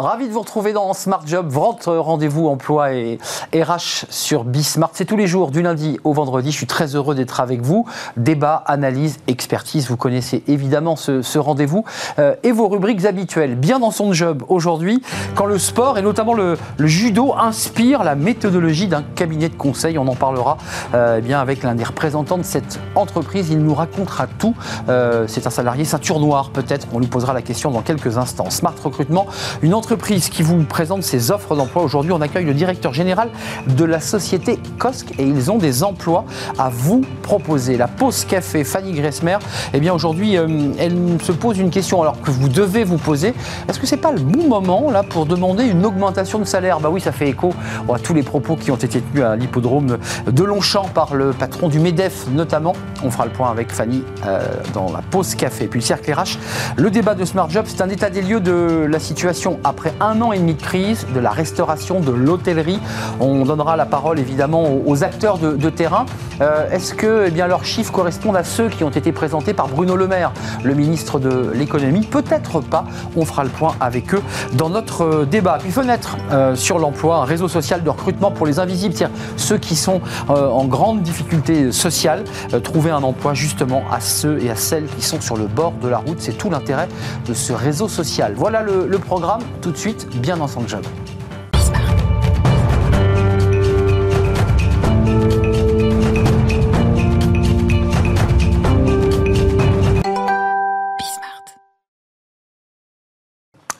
Ravi de vous retrouver dans Smart Job, votre rendez-vous emploi et RH sur Bismart. C'est tous les jours, du lundi au vendredi. Je suis très heureux d'être avec vous. Débat, analyse, expertise. Vous connaissez évidemment ce, rendez-vous euh, et vos rubriques habituelles. Bien dans son job aujourd'hui, quand le sport et notamment le, judo inspire la méthodologie d'un cabinet de conseil. On en parlera euh, eh bien avec l'un des représentants de cette entreprise. Il nous racontera tout. Euh, c'est un salarié ceinture noire peut-être. On lui posera la question dans quelques instants. Smart Recrutement, une entreprise entreprise qui vous présente ses offres d'emploi. Aujourd'hui, on accueille le directeur général de la société COSC et ils ont des emplois à vous proposer. La pause café, Fanny Gressmer, eh bien aujourd'hui, euh, elle se pose une question alors que vous devez vous poser. Est-ce que c'est pas le bon moment là pour demander une augmentation de salaire? Bah oui, ça fait écho à tous les propos qui ont été tenus à l'hippodrome de Longchamp par le patron du MEDEF notamment. On fera le point avec Fanny euh, dans la pause café. Puis le cercle RH, le débat de Smart Job, c'est un état des lieux de la situation après après un an et demi de crise de la restauration, de l'hôtellerie. On donnera la parole évidemment aux, acteurs de, terrain. Euh, est-ce que eh bien, leurs chiffres correspondent à ceux qui ont été présentés par Bruno Le Maire, le ministre de l'économie? Peut-être pas. On fera le point avec eux dans notre euh, débat. Puis fenêtre euh, sur l'emploi, un réseau social de recrutement pour les invisibles, c'est-à-dire ceux qui sont en grande difficulté sociale, trouver un emploi justement à ceux et à celles qui sont sur le bord de la route. C'est tout l'intérêt de ce réseau social. Voilà le programme tout de suite bien dans son job.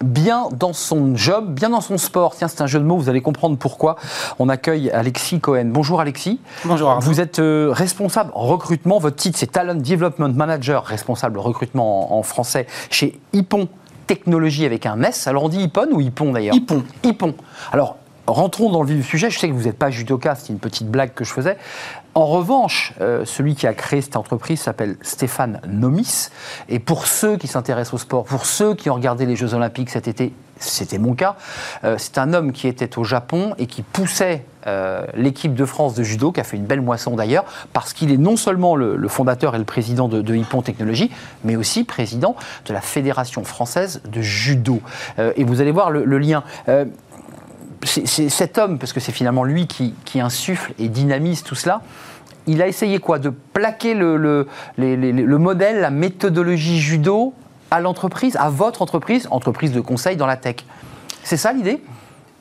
bien dans son job, bien dans son sport. Tiens, c'est un jeu de mots, vous allez comprendre pourquoi. On accueille Alexis Cohen. Bonjour Alexis. Bonjour. Vous êtes euh, responsable recrutement. Votre titre, c'est Talent Development Manager, responsable recrutement en, français chez Ipon technologie avec un S. Alors on dit Ipon ou Ipon d'ailleurs Ipon. Ipon. Alors rentrons dans le vif du sujet. Je sais que vous n'êtes pas judoka, c'est une petite blague que je faisais. En revanche, euh, celui qui a créé cette entreprise s'appelle Stéphane Nomis. Et pour ceux qui s'intéressent au sport, pour ceux qui ont regardé les Jeux Olympiques cet été, c'était mon cas, euh, c'est un homme qui était au Japon et qui poussait euh, l'équipe de France de judo, qui a fait une belle moisson d'ailleurs, parce qu'il est non seulement le, fondateur et le président de, de Hippon Technologies, mais aussi président de la Fédération française de judo. et vous allez voir le, lien. C'est cet homme, parce que c'est finalement lui qui, insuffle et dynamise tout cela, il a essayé quoi? De plaquer le, modèle, la méthodologie judo à l'entreprise, à votre entreprise, entreprise de conseil dans la tech. C'est ça l'idée?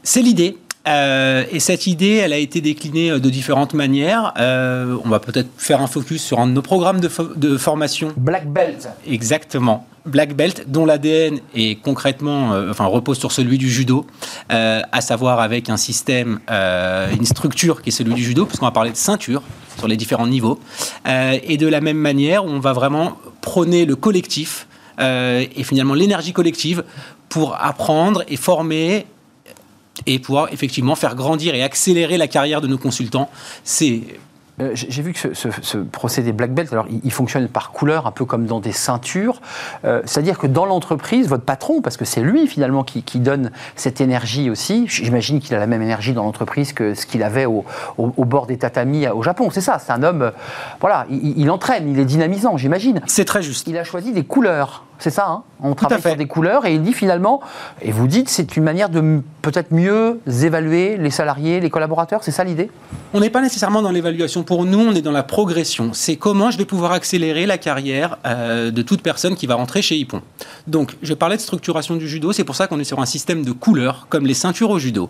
C'est l'idée. Euh, et cette idée, elle a été déclinée euh, de différentes manières. Euh, on va peut-être faire un focus sur un de nos programmes de, de formation. Black Belt. Exactement. Black Belt, dont l'ADN est concrètement, enfin, repose sur celui du judo, à savoir avec un système, une structure qui est celui du judo, puisqu'on va parler de ceinture sur les différents niveaux. et de la même manière, on va vraiment prôner le collectif et finalement l'énergie collective pour apprendre et former et pouvoir effectivement faire grandir et accélérer la carrière de nos consultants. C'est euh, j'ai vu que ce, procédé Black Belt, alors il, fonctionne par couleur, un peu comme dans des ceintures. Euh, c'est-à-dire que dans l'entreprise, votre patron, parce que c'est lui finalement qui, donne cette énergie aussi, j'imagine qu'il a la même énergie dans l'entreprise que ce qu'il avait au, bord des tatamis au Japon. C'est ça, c'est un homme, euh, voilà, il, entraîne, il est dynamisant, j'imagine. C'est très juste. Il a choisi des couleurs. C'est ça, hein on travaille sur des couleurs et il dit finalement, et vous dites, c'est une manière de peut-être mieux évaluer les salariés, les collaborateurs, c'est ça l'idée? On n'est pas nécessairement dans l'évaluation. Pour nous, on est dans la progression. C'est comment je vais pouvoir accélérer la carrière euh, de toute personne qui va rentrer chez Hippon. Donc, je parlais de structuration du judo, c'est pour ça qu'on est sur un système de couleurs, comme les ceintures au judo.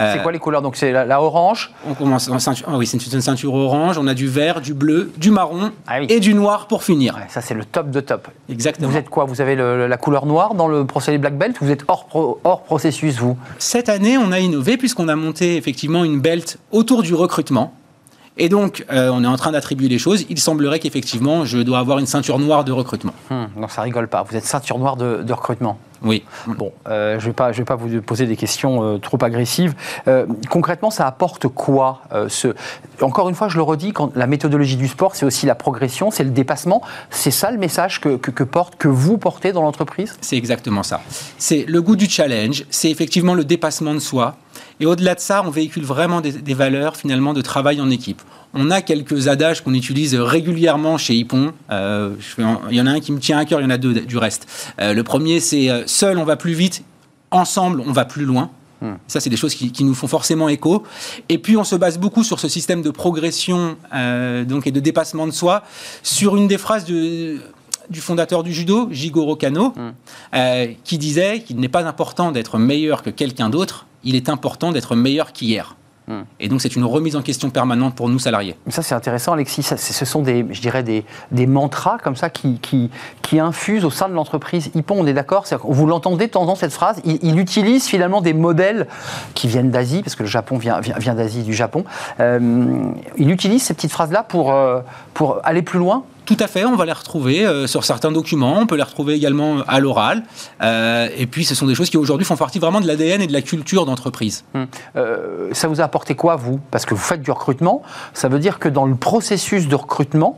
Euh, c'est quoi les couleurs Donc c'est la, orange On commence en ceinture. Ah oui, c'est une ceinture orange. On a du vert, du bleu, du marron ah et du noir pour finir. ça c'est le top de top. Exactement. Vous êtes quoi Vous avez la couleur noire dans le procédé Black Belt Vous êtes hors, hors processus vous? Cette année, on a innové puisqu'on a monté effectivement une belt autour du recrutement. Et donc, euh, on est en train d'attribuer les choses. Il semblerait qu'effectivement, je dois avoir une ceinture noire de recrutement. Hum, non, ça rigole pas. Vous êtes ceinture noire de, recrutement. Oui. Bon, euh, je ne vais, pas, je vais pas vous poser des questions euh, trop agressives. concrètement, ça apporte quoi ce... Encore une fois, je le redis, quand la méthodologie du sport, c'est aussi la progression, c'est le dépassement. C'est ça le message que, que, porte, que vous portez dans l'entreprise? C'est exactement ça. C'est le goût du challenge, c'est effectivement le dépassement de soi. Et au-delà de ça, on véhicule vraiment des, valeurs finalement de travail en équipe. On a quelques adages qu'on utilise régulièrement chez Hippon. Euh, il y en a un qui me tient à cœur, il y en a deux du reste. Euh, le premier, c'est euh, seul on va plus vite, ensemble, on va plus loin. Hmm. Ça, c'est des choses qui, nous font forcément écho. Et puis, on se base beaucoup sur ce système de progression euh, donc, et de dépassement de soi, sur une des phrases du fondateur du judo, Jigoro Kano, hmm. qui disait qu'il n'est pas important d'être meilleur que quelqu'un d'autre, il est important d'être meilleur qu'hier. Hmm. Et donc, c'est une remise en question permanente pour nous, salariés. Ça, c'est intéressant, Alexis. ce sont des, je dirais, des, des mantras comme ça qui, qui, qui, infusent au sein de l'entreprise. Ippon, on est d'accord? Vous l'entendez temps, cette phrase il, utilise finalement des modèles qui viennent d'Asie, parce que le Japon vient, vient, d'Asie, du Japon. Euh, il utilise ces petites phrases-là pour, euh, pour aller plus loin tout à fait, on va les retrouver euh, sur certains documents, on peut les retrouver également à l'oral. Euh, et puis, ce sont des choses qui aujourd'hui font partie vraiment de l'ADN et de la culture d'entreprise. Hum. Euh, ça vous a apporté quoi, vous? Parce que vous faites du recrutement, ça veut dire que dans le processus de recrutement,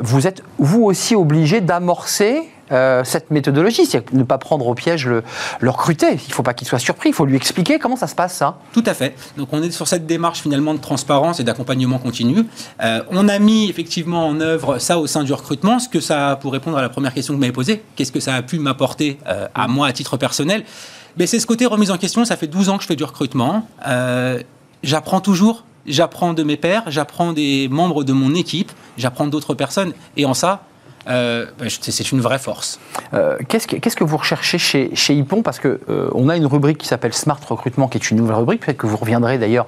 vous êtes vous aussi obligé d'amorcer euh, cette méthodologie, c'est ne pas prendre au piège le, recruter. Il ne faut pas qu'il soit surpris, il faut lui expliquer comment ça se passe ça. Tout à fait. Donc on est sur cette démarche finalement de transparence et d'accompagnement continu. Euh, on a mis effectivement en œuvre ça au sein du recrutement, ce que ça, pour répondre à la première question que vous m'avez posée, qu'est-ce que ça a pu m'apporter euh, à moi à titre personnel? Mais c'est ce côté remise en question, ça fait 12 ans que je fais du recrutement. j'apprends toujours, j'apprends de mes pairs, j'apprends des membres de mon équipe, j'apprends d'autres personnes. Et en ça, euh, bah, c'est une vraie force. Euh, qu'est-ce, que, vous recherchez chez, chez Hippon? Parce qu'on euh, a une rubrique qui s'appelle Smart Recrutement, qui est une nouvelle rubrique. Peut-être que vous reviendrez d'ailleurs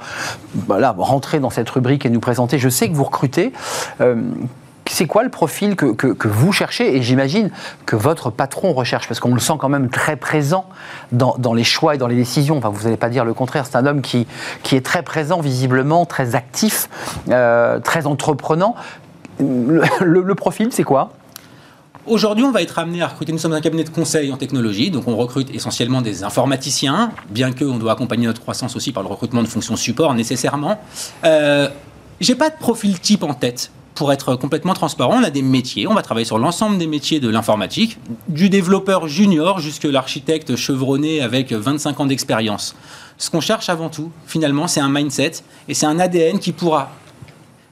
voilà, rentrer dans cette rubrique et nous présenter. Je sais que vous recrutez. c'est quoi le profil que, vous cherchez? Et j'imagine que votre patron recherche, parce qu'on le sent quand même très présent dans, les choix et dans les décisions. Enfin, vous n'allez pas dire le contraire. C'est un homme qui est très présent, visiblement, très actif, très entreprenant. le profil, c'est quoi? Aujourd'hui, on va être amené à recruter. Nous sommes un cabinet de conseil en technologie, donc on recrute essentiellement des informaticiens, bien qu'on doit accompagner notre croissance aussi par le recrutement de fonctions support nécessairement. Euh, J'ai pas de profil type en tête. Pour être complètement transparent, on a des métiers, on va travailler sur l'ensemble des métiers de l'informatique, du développeur junior jusqu'à l'architecte chevronné avec 25 ans d'expérience. Ce qu'on cherche avant tout, finalement, c'est un mindset et c'est un ADN qui pourra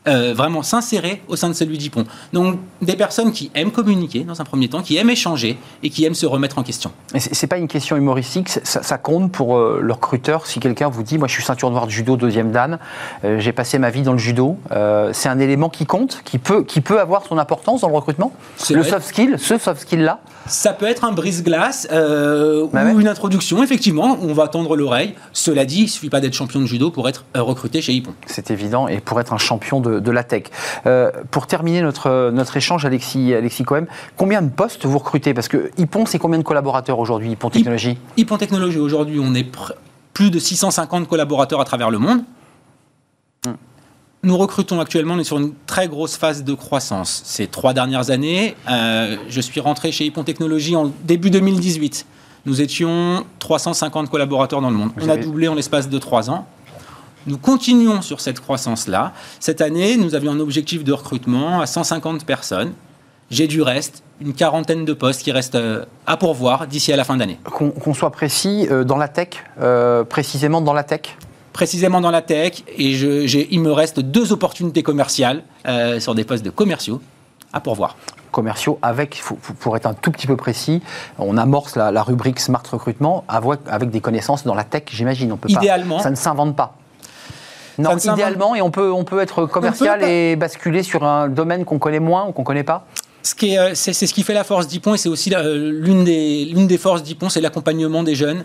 euh, vraiment s'insérer au sein de celui d'IPON. Donc des personnes qui aiment communiquer dans un premier temps, qui aiment échanger et qui aiment se remettre en question. C'est pas une question humoristique, ça, compte pour euh, le recruteur. Si quelqu'un vous dit, moi je suis ceinture noire de judo deuxième dan, euh, j'ai passé ma vie dans le judo, c'est un élément qui compte, qui peut, qui peut avoir son importance dans le recrutement? Le soft skill, ce soft skill là. Ça peut être un brise-glace bah ou une introduction. Effectivement, on va tendre l'oreille. Cela dit, il suffit pas d'être champion de judo pour être recruté chez Ippon. C'est évident et pour être un champion de de, la tech. Euh, pour terminer notre, notre échange, Alexis, Alexis Cohen, combien de postes vous recrutez? Parce que Ipon, c'est combien de collaborateurs aujourd'hui, Ipon Technologie Ipon Technologie, aujourd'hui, on est plus de 650 collaborateurs à travers le monde. Hmm. Nous recrutons actuellement, on est sur une très grosse phase de croissance. Ces trois dernières années, euh, je suis rentré chez Ipon Technologie en début 2018. Nous étions 350 collaborateurs dans le monde. on a doublé en l'espace de trois ans. Nous continuons sur cette croissance-là. Cette année, nous avions un objectif de recrutement à 150 personnes. J'ai du reste, une quarantaine de postes qui restent euh, à pourvoir d'ici à la fin d'année. Qu'on soit précis, euh, dans la tech, euh, précisément dans la tech? Précisément dans la tech, et il me reste deux opportunités commerciales sur des postes de commerciaux à pourvoir commerciaux avec, pour être un tout petit peu précis, on amorce la, rubrique Smart Recrutement avec des connaissances dans la tech, j'imagine. On peut Idéalement. ça ne s'invente pas. Non, idéalement, et on peut, on peut être commercial et basculer sur un domaine qu'on connaît moins ou qu'on ne connaît pas euh, c'est, ce qui fait la force d'Ipon et c'est aussi l'une des, des forces d'Ipon, c'est l'accompagnement des jeunes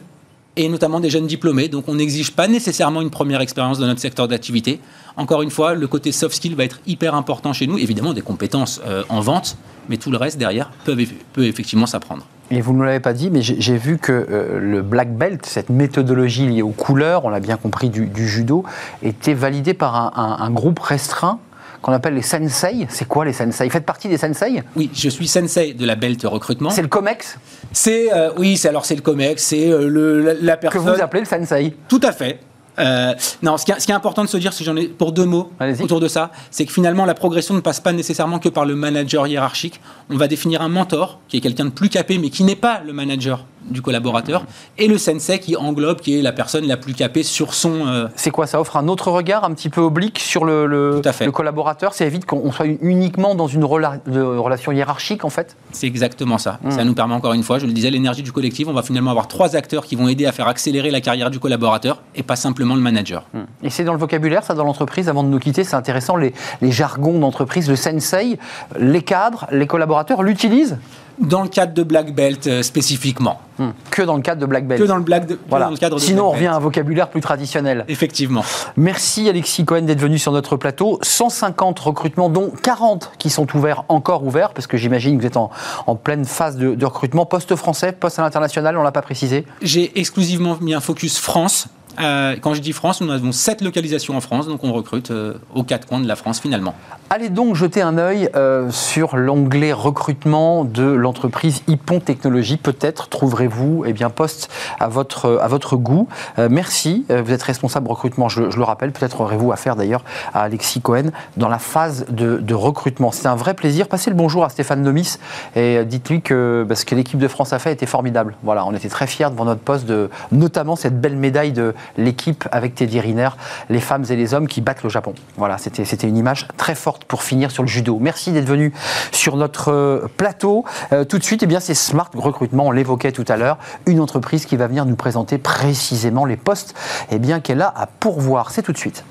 et notamment des jeunes diplômés. Donc on n'exige pas nécessairement une première expérience dans notre secteur d'activité. Encore une fois, le côté soft skill va être hyper important chez nous. Évidemment, des compétences euh, en vente, mais tout le reste derrière peut, peut effectivement s'apprendre. Et vous ne l'avez pas dit, mais j'ai vu que euh, le black belt, cette méthodologie liée aux couleurs, on l'a bien compris, du, judo, était validé par un, groupe restreint qu'on appelle les sensei. C'est quoi les sensei? Vous faites partie des sensei? Oui, je suis sensei de la belt recrutement. C'est le COMEX? C'est euh, oui, c'est alors c'est le COMEX, c'est euh, la, la, personne que vous appelez le sensei. Tout à fait. Euh, non, ce qui, est, important de se dire, si j'en ai pour deux mots autour de ça, c'est que finalement la progression ne passe pas nécessairement que par le manager hiérarchique. On va définir un mentor, qui est quelqu'un de plus capé, mais qui n'est pas le manager du collaborateur, et le sensei qui englobe, qui est la personne la plus capée sur son. Euh, c'est quoi Ça offre un autre regard un petit peu oblique sur le, le, le collaborateur? Ça évite qu'on soit uniquement dans une relation hiérarchique en fait? C'est exactement ça. Hmm. Ça nous permet encore une fois, je le disais, l'énergie du collectif. On va finalement avoir trois acteurs qui vont aider à faire accélérer la carrière du collaborateur et pas simplement le manager. Hmm. Et c'est dans le vocabulaire, ça, dans l'entreprise, avant de nous quitter, c'est intéressant, les, les jargons d'entreprise, le sensei, les cadres, les collaborateurs l'utilisent? Dans le cadre de Black Belt euh, spécifiquement. Hmm. Que dans le cadre de Black Belt. Que dans le, black voilà. cadre de Sinon, on revient à un vocabulaire plus traditionnel. Effectivement. Merci Alexis Cohen d'être venu sur notre plateau. 150 recrutements, dont 40 qui sont ouverts, encore ouverts, parce que j'imagine que vous êtes en, pleine phase de, de recrutement. Poste français, poste à l'international, on ne l'a pas précisé? J'ai exclusivement mis un focus France euh, quand je dis France, nous avons sept localisations en France, donc on recrute euh, aux quatre coins de la France finalement. Allez donc jeter un œil euh, sur l'onglet recrutement de l'entreprise Ipon Technologies. Peut-être trouverez-vous eh bien, poste à votre, à votre goût. merci, vous êtes responsable recrutement, je, le rappelle. Peut-être aurez-vous affaire d'ailleurs à Alexis Cohen dans la phase de, recrutement. C'est un vrai plaisir. Passez le bonjour à Stéphane Nomis et dites-lui que ce que l'équipe de France a fait était formidable. Voilà, on était très fiers devant notre poste de notamment cette belle médaille de l'équipe avec Teddy Riner, les femmes et les hommes qui battent le Japon. Voilà, c'était une image très forte pour finir sur le judo. Merci d'être venu sur notre euh, plateau. Euh, tout de suite, eh bien, c'est Smart Recrutement, on l'évoquait tout à l'heure, une entreprise qui va venir nous présenter précisément les postes eh qu'elle a à pourvoir. C'est tout de suite.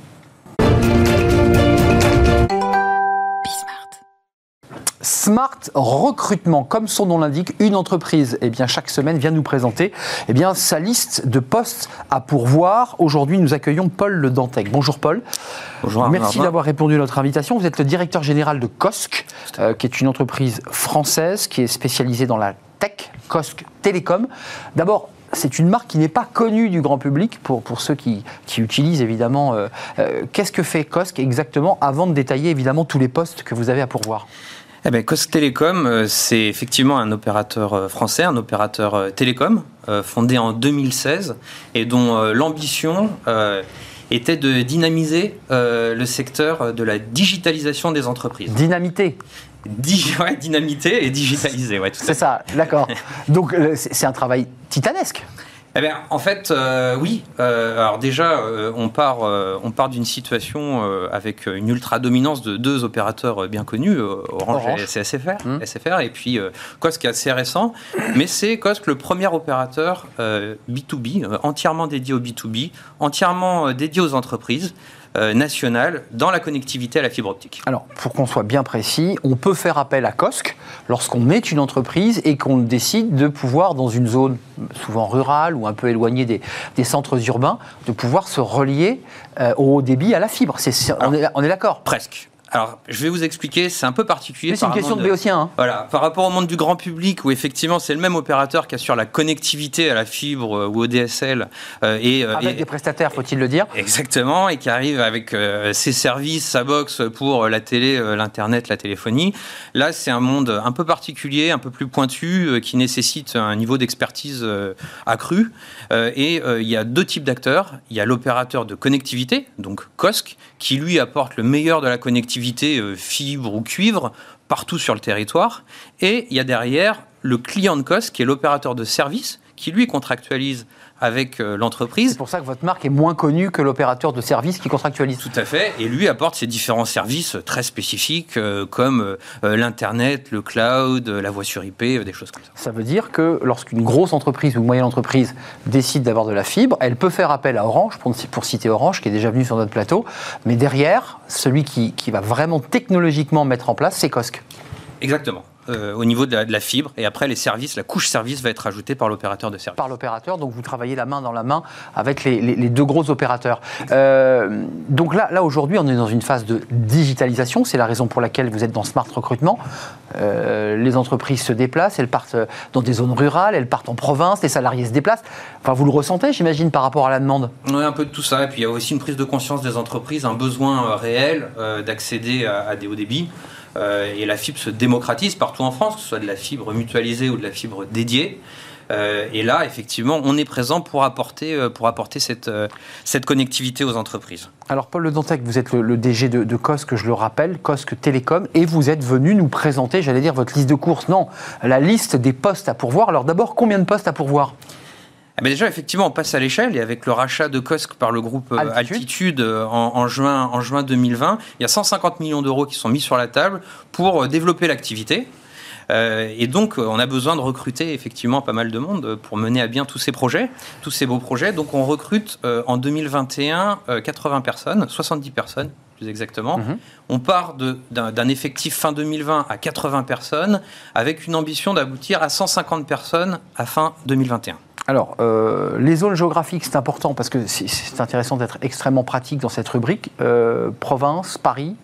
Smart Recrutement, comme son nom l'indique, une entreprise, eh bien, chaque semaine vient nous présenter eh bien, sa liste de postes à pourvoir. Aujourd'hui, nous accueillons Paul Le Dantec. Bonjour Paul. Bonjour. Merci d'avoir répondu à notre invitation. Vous êtes le directeur général de COSC, euh, qui est une entreprise française qui est spécialisée dans la tech, COSC Télécom. D'abord, c'est une marque qui n'est pas connue du grand public pour, pour ceux qui, qui utilisent évidemment. Euh, euh, qu'est-ce que fait COSC exactement avant de détailler évidemment tous les postes que vous avez à pourvoir? Eh bien, Télécom, euh, c'est effectivement un opérateur euh, français, un opérateur euh, télécom, fondé en 2016, et dont l'ambition était de dynamiser le secteur de la digitalisation des entreprises. Dynamité ouais, dynamité et digitaliser, ouais, C'est ça, d'accord. Donc c'est un travail titanesque. Eh bien, en fait, euh, oui. Euh, alors déjà, euh, on part, on part d'une situation avec une ultra dominance de deux opérateurs bien connus, Orange, et SFR, mmh. SFR, et puis Cosc est assez récent, mais c'est Cosc le premier opérateur B2B, entièrement dédié au B2B, entièrement dédié aux entreprises. Euh, nationale dans la connectivité à la fibre optique. Alors, pour qu'on soit bien précis, on peut faire appel à COSC lorsqu'on est une entreprise et qu'on décide de pouvoir, dans une zone souvent rurale ou un peu éloignée des, centres urbains, de pouvoir se relier euh, au haut débit à la fibre. on est d'accord? Presque. Alors, je vais vous expliquer, c'est un peu particulier. C'est une question de béotien. Hein. Voilà, par rapport au monde du grand public, où effectivement c'est le même opérateur qui assure la connectivité à la fibre euh, ou au DSL. Euh, et, euh, avec des prestataires, faut-il le dire. Exactement, et qui arrive avec ses services, sa box pour la télé, l'internet, la téléphonie. Là, c'est un monde un peu particulier, un peu plus pointu, qui nécessite un niveau d'expertise accru. et il y a deux types d'acteurs. Il y a l'opérateur de connectivité, donc COSC, qui lui apporte le meilleur de la connectivité euh, fibre ou cuivre partout sur le territoire. Et il y a derrière le client de COS, qui est l'opérateur de service, qui lui contractualise avec euh, l'entreprise. C'est pour ça que votre marque est moins connue que l'opérateur de service qui contractualise. Tout à fait. Et lui apporte ses différents services très spécifiques euh, comme euh, l'Internet, le cloud, la voix sur IP, des choses comme ça. Ça veut dire que lorsqu'une grosse entreprise ou une moyenne entreprise décide d'avoir de la fibre, elle peut faire appel à Orange, pour, pour, citer Orange, qui est déjà venu sur notre plateau. Mais derrière, celui qui, qui va vraiment technologiquement mettre en place, c'est COSC. Exactement. Euh, au niveau de la, fibre. Et après, les services, la couche service va être ajoutée par l'opérateur de service. Par l'opérateur, donc vous travaillez la main dans la main avec les, deux gros opérateurs. Euh, donc là, là aujourd'hui, on est dans une phase de digitalisation. C'est la raison pour laquelle vous êtes dans Smart Recrutement. Euh, les entreprises se déplacent, elles partent dans des zones rurales, elles partent en province, les salariés se déplacent. Enfin, vous le ressentez, j'imagine, par rapport à la demande? Oui, un peu de tout ça. Et puis il y a aussi une prise de conscience des entreprises, un besoin réel d'accéder à, à, des hauts débits. Euh, et la fibre se démocratise partout en France, que ce soit de la fibre mutualisée ou de la fibre dédiée. et là, effectivement, on est présent pour apporter, pour apporter cette, cette connectivité aux entreprises. Alors Paul Le Dantec, vous êtes le, DG de, de COSC, je le rappelle, COSC Télécom, et vous êtes venu nous présenter, j'allais dire, votre liste de courses. Non, la liste des postes à pourvoir. Alors d'abord, combien de postes à pourvoir? Ah ben déjà, effectivement, on passe à l'échelle et avec le rachat de COSC par le groupe euh, Altitude, euh, en, juin, en juin 2020, il y a 150 millions d'euros qui sont mis sur la table pour euh, développer l'activité. et donc, on a besoin de recruter effectivement pas mal de monde pour mener à bien tous ces projets, tous ces beaux projets. Donc, on recrute en 2021 80 personnes, 70 personnes plus exactement. Mhm. On part d'un effectif fin 2020 à 80 personnes, avec une ambition d'aboutir à 150 personnes à fin 2021. Alors, euh, les zones géographiques, c'est important parce que c'est intéressant d'être extrêmement pratique dans cette rubrique. Euh, province, Paris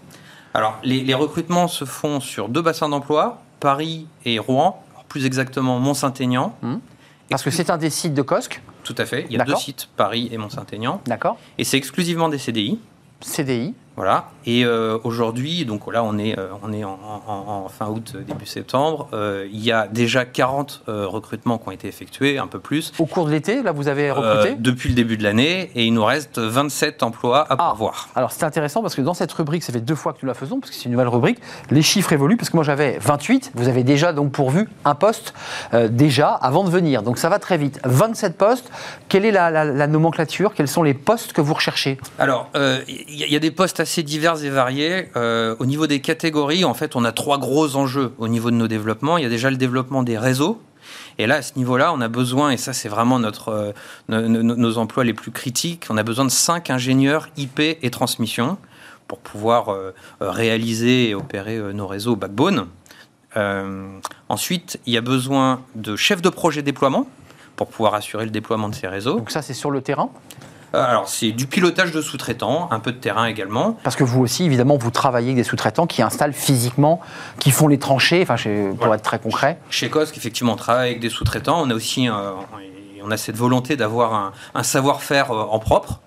Alors, les, recrutements se font sur deux bassins d'emploi, Paris et Rouen, plus exactement Mont-Saint-Aignan. Hmm. Parce que c'est un des sites de COSC Tout à fait. Il y a deux sites, Paris et Mont-Saint-Aignan. D'accord. Et c'est exclusivement des CDI. CDI. Voilà. Et euh, aujourd'hui, donc là, on est, euh, on est en, fin août, début septembre. Euh, il y a déjà 40 recrutements qui ont été effectués, un peu plus. Au cours de l'été, là, vous avez recruté Depuis le début de l'année, et il nous reste 27 emplois à ah. pourvoir. Alors, c'est intéressant parce que dans cette rubrique, ça fait deux fois que nous la faisons, parce que c'est une nouvelle rubrique. Les chiffres évoluent, parce que moi, j'avais 28. Vous avez déjà donc pourvu un poste déjà avant de venir. Donc, ça va très vite. 27 postes. Quelle est la, nomenclature? Quels sont les postes que vous recherchez? Alors, il y, y, a des postes assez divers et variés. Euh, au niveau des catégories, en fait, on a trois gros enjeux au niveau de nos développements. Il y a déjà le développement des réseaux. Et là, à ce niveau-là, on a besoin, et ça, c'est vraiment notre, euh, nos, emplois les plus critiques, on a besoin de cinq ingénieurs IP et transmission pour pouvoir euh, réaliser et opérer nos réseaux backbone. ensuite, il y a besoin de chefs de projet déploiement pour pouvoir assurer le déploiement de ces réseaux. Donc ça, c'est sur le terrain? euh, alors, c'est du pilotage de sous-traitants, un peu de terrain également. Parce que vous aussi, évidemment, vous travaillez avec des sous-traitants qui installent physiquement, qui font les tranchées, enfin, pour être très concret. Chez COSC, effectivement, on travaille avec des sous-traitants. On a aussi on a cette volonté d'avoir un, savoir-faire euh, en propre.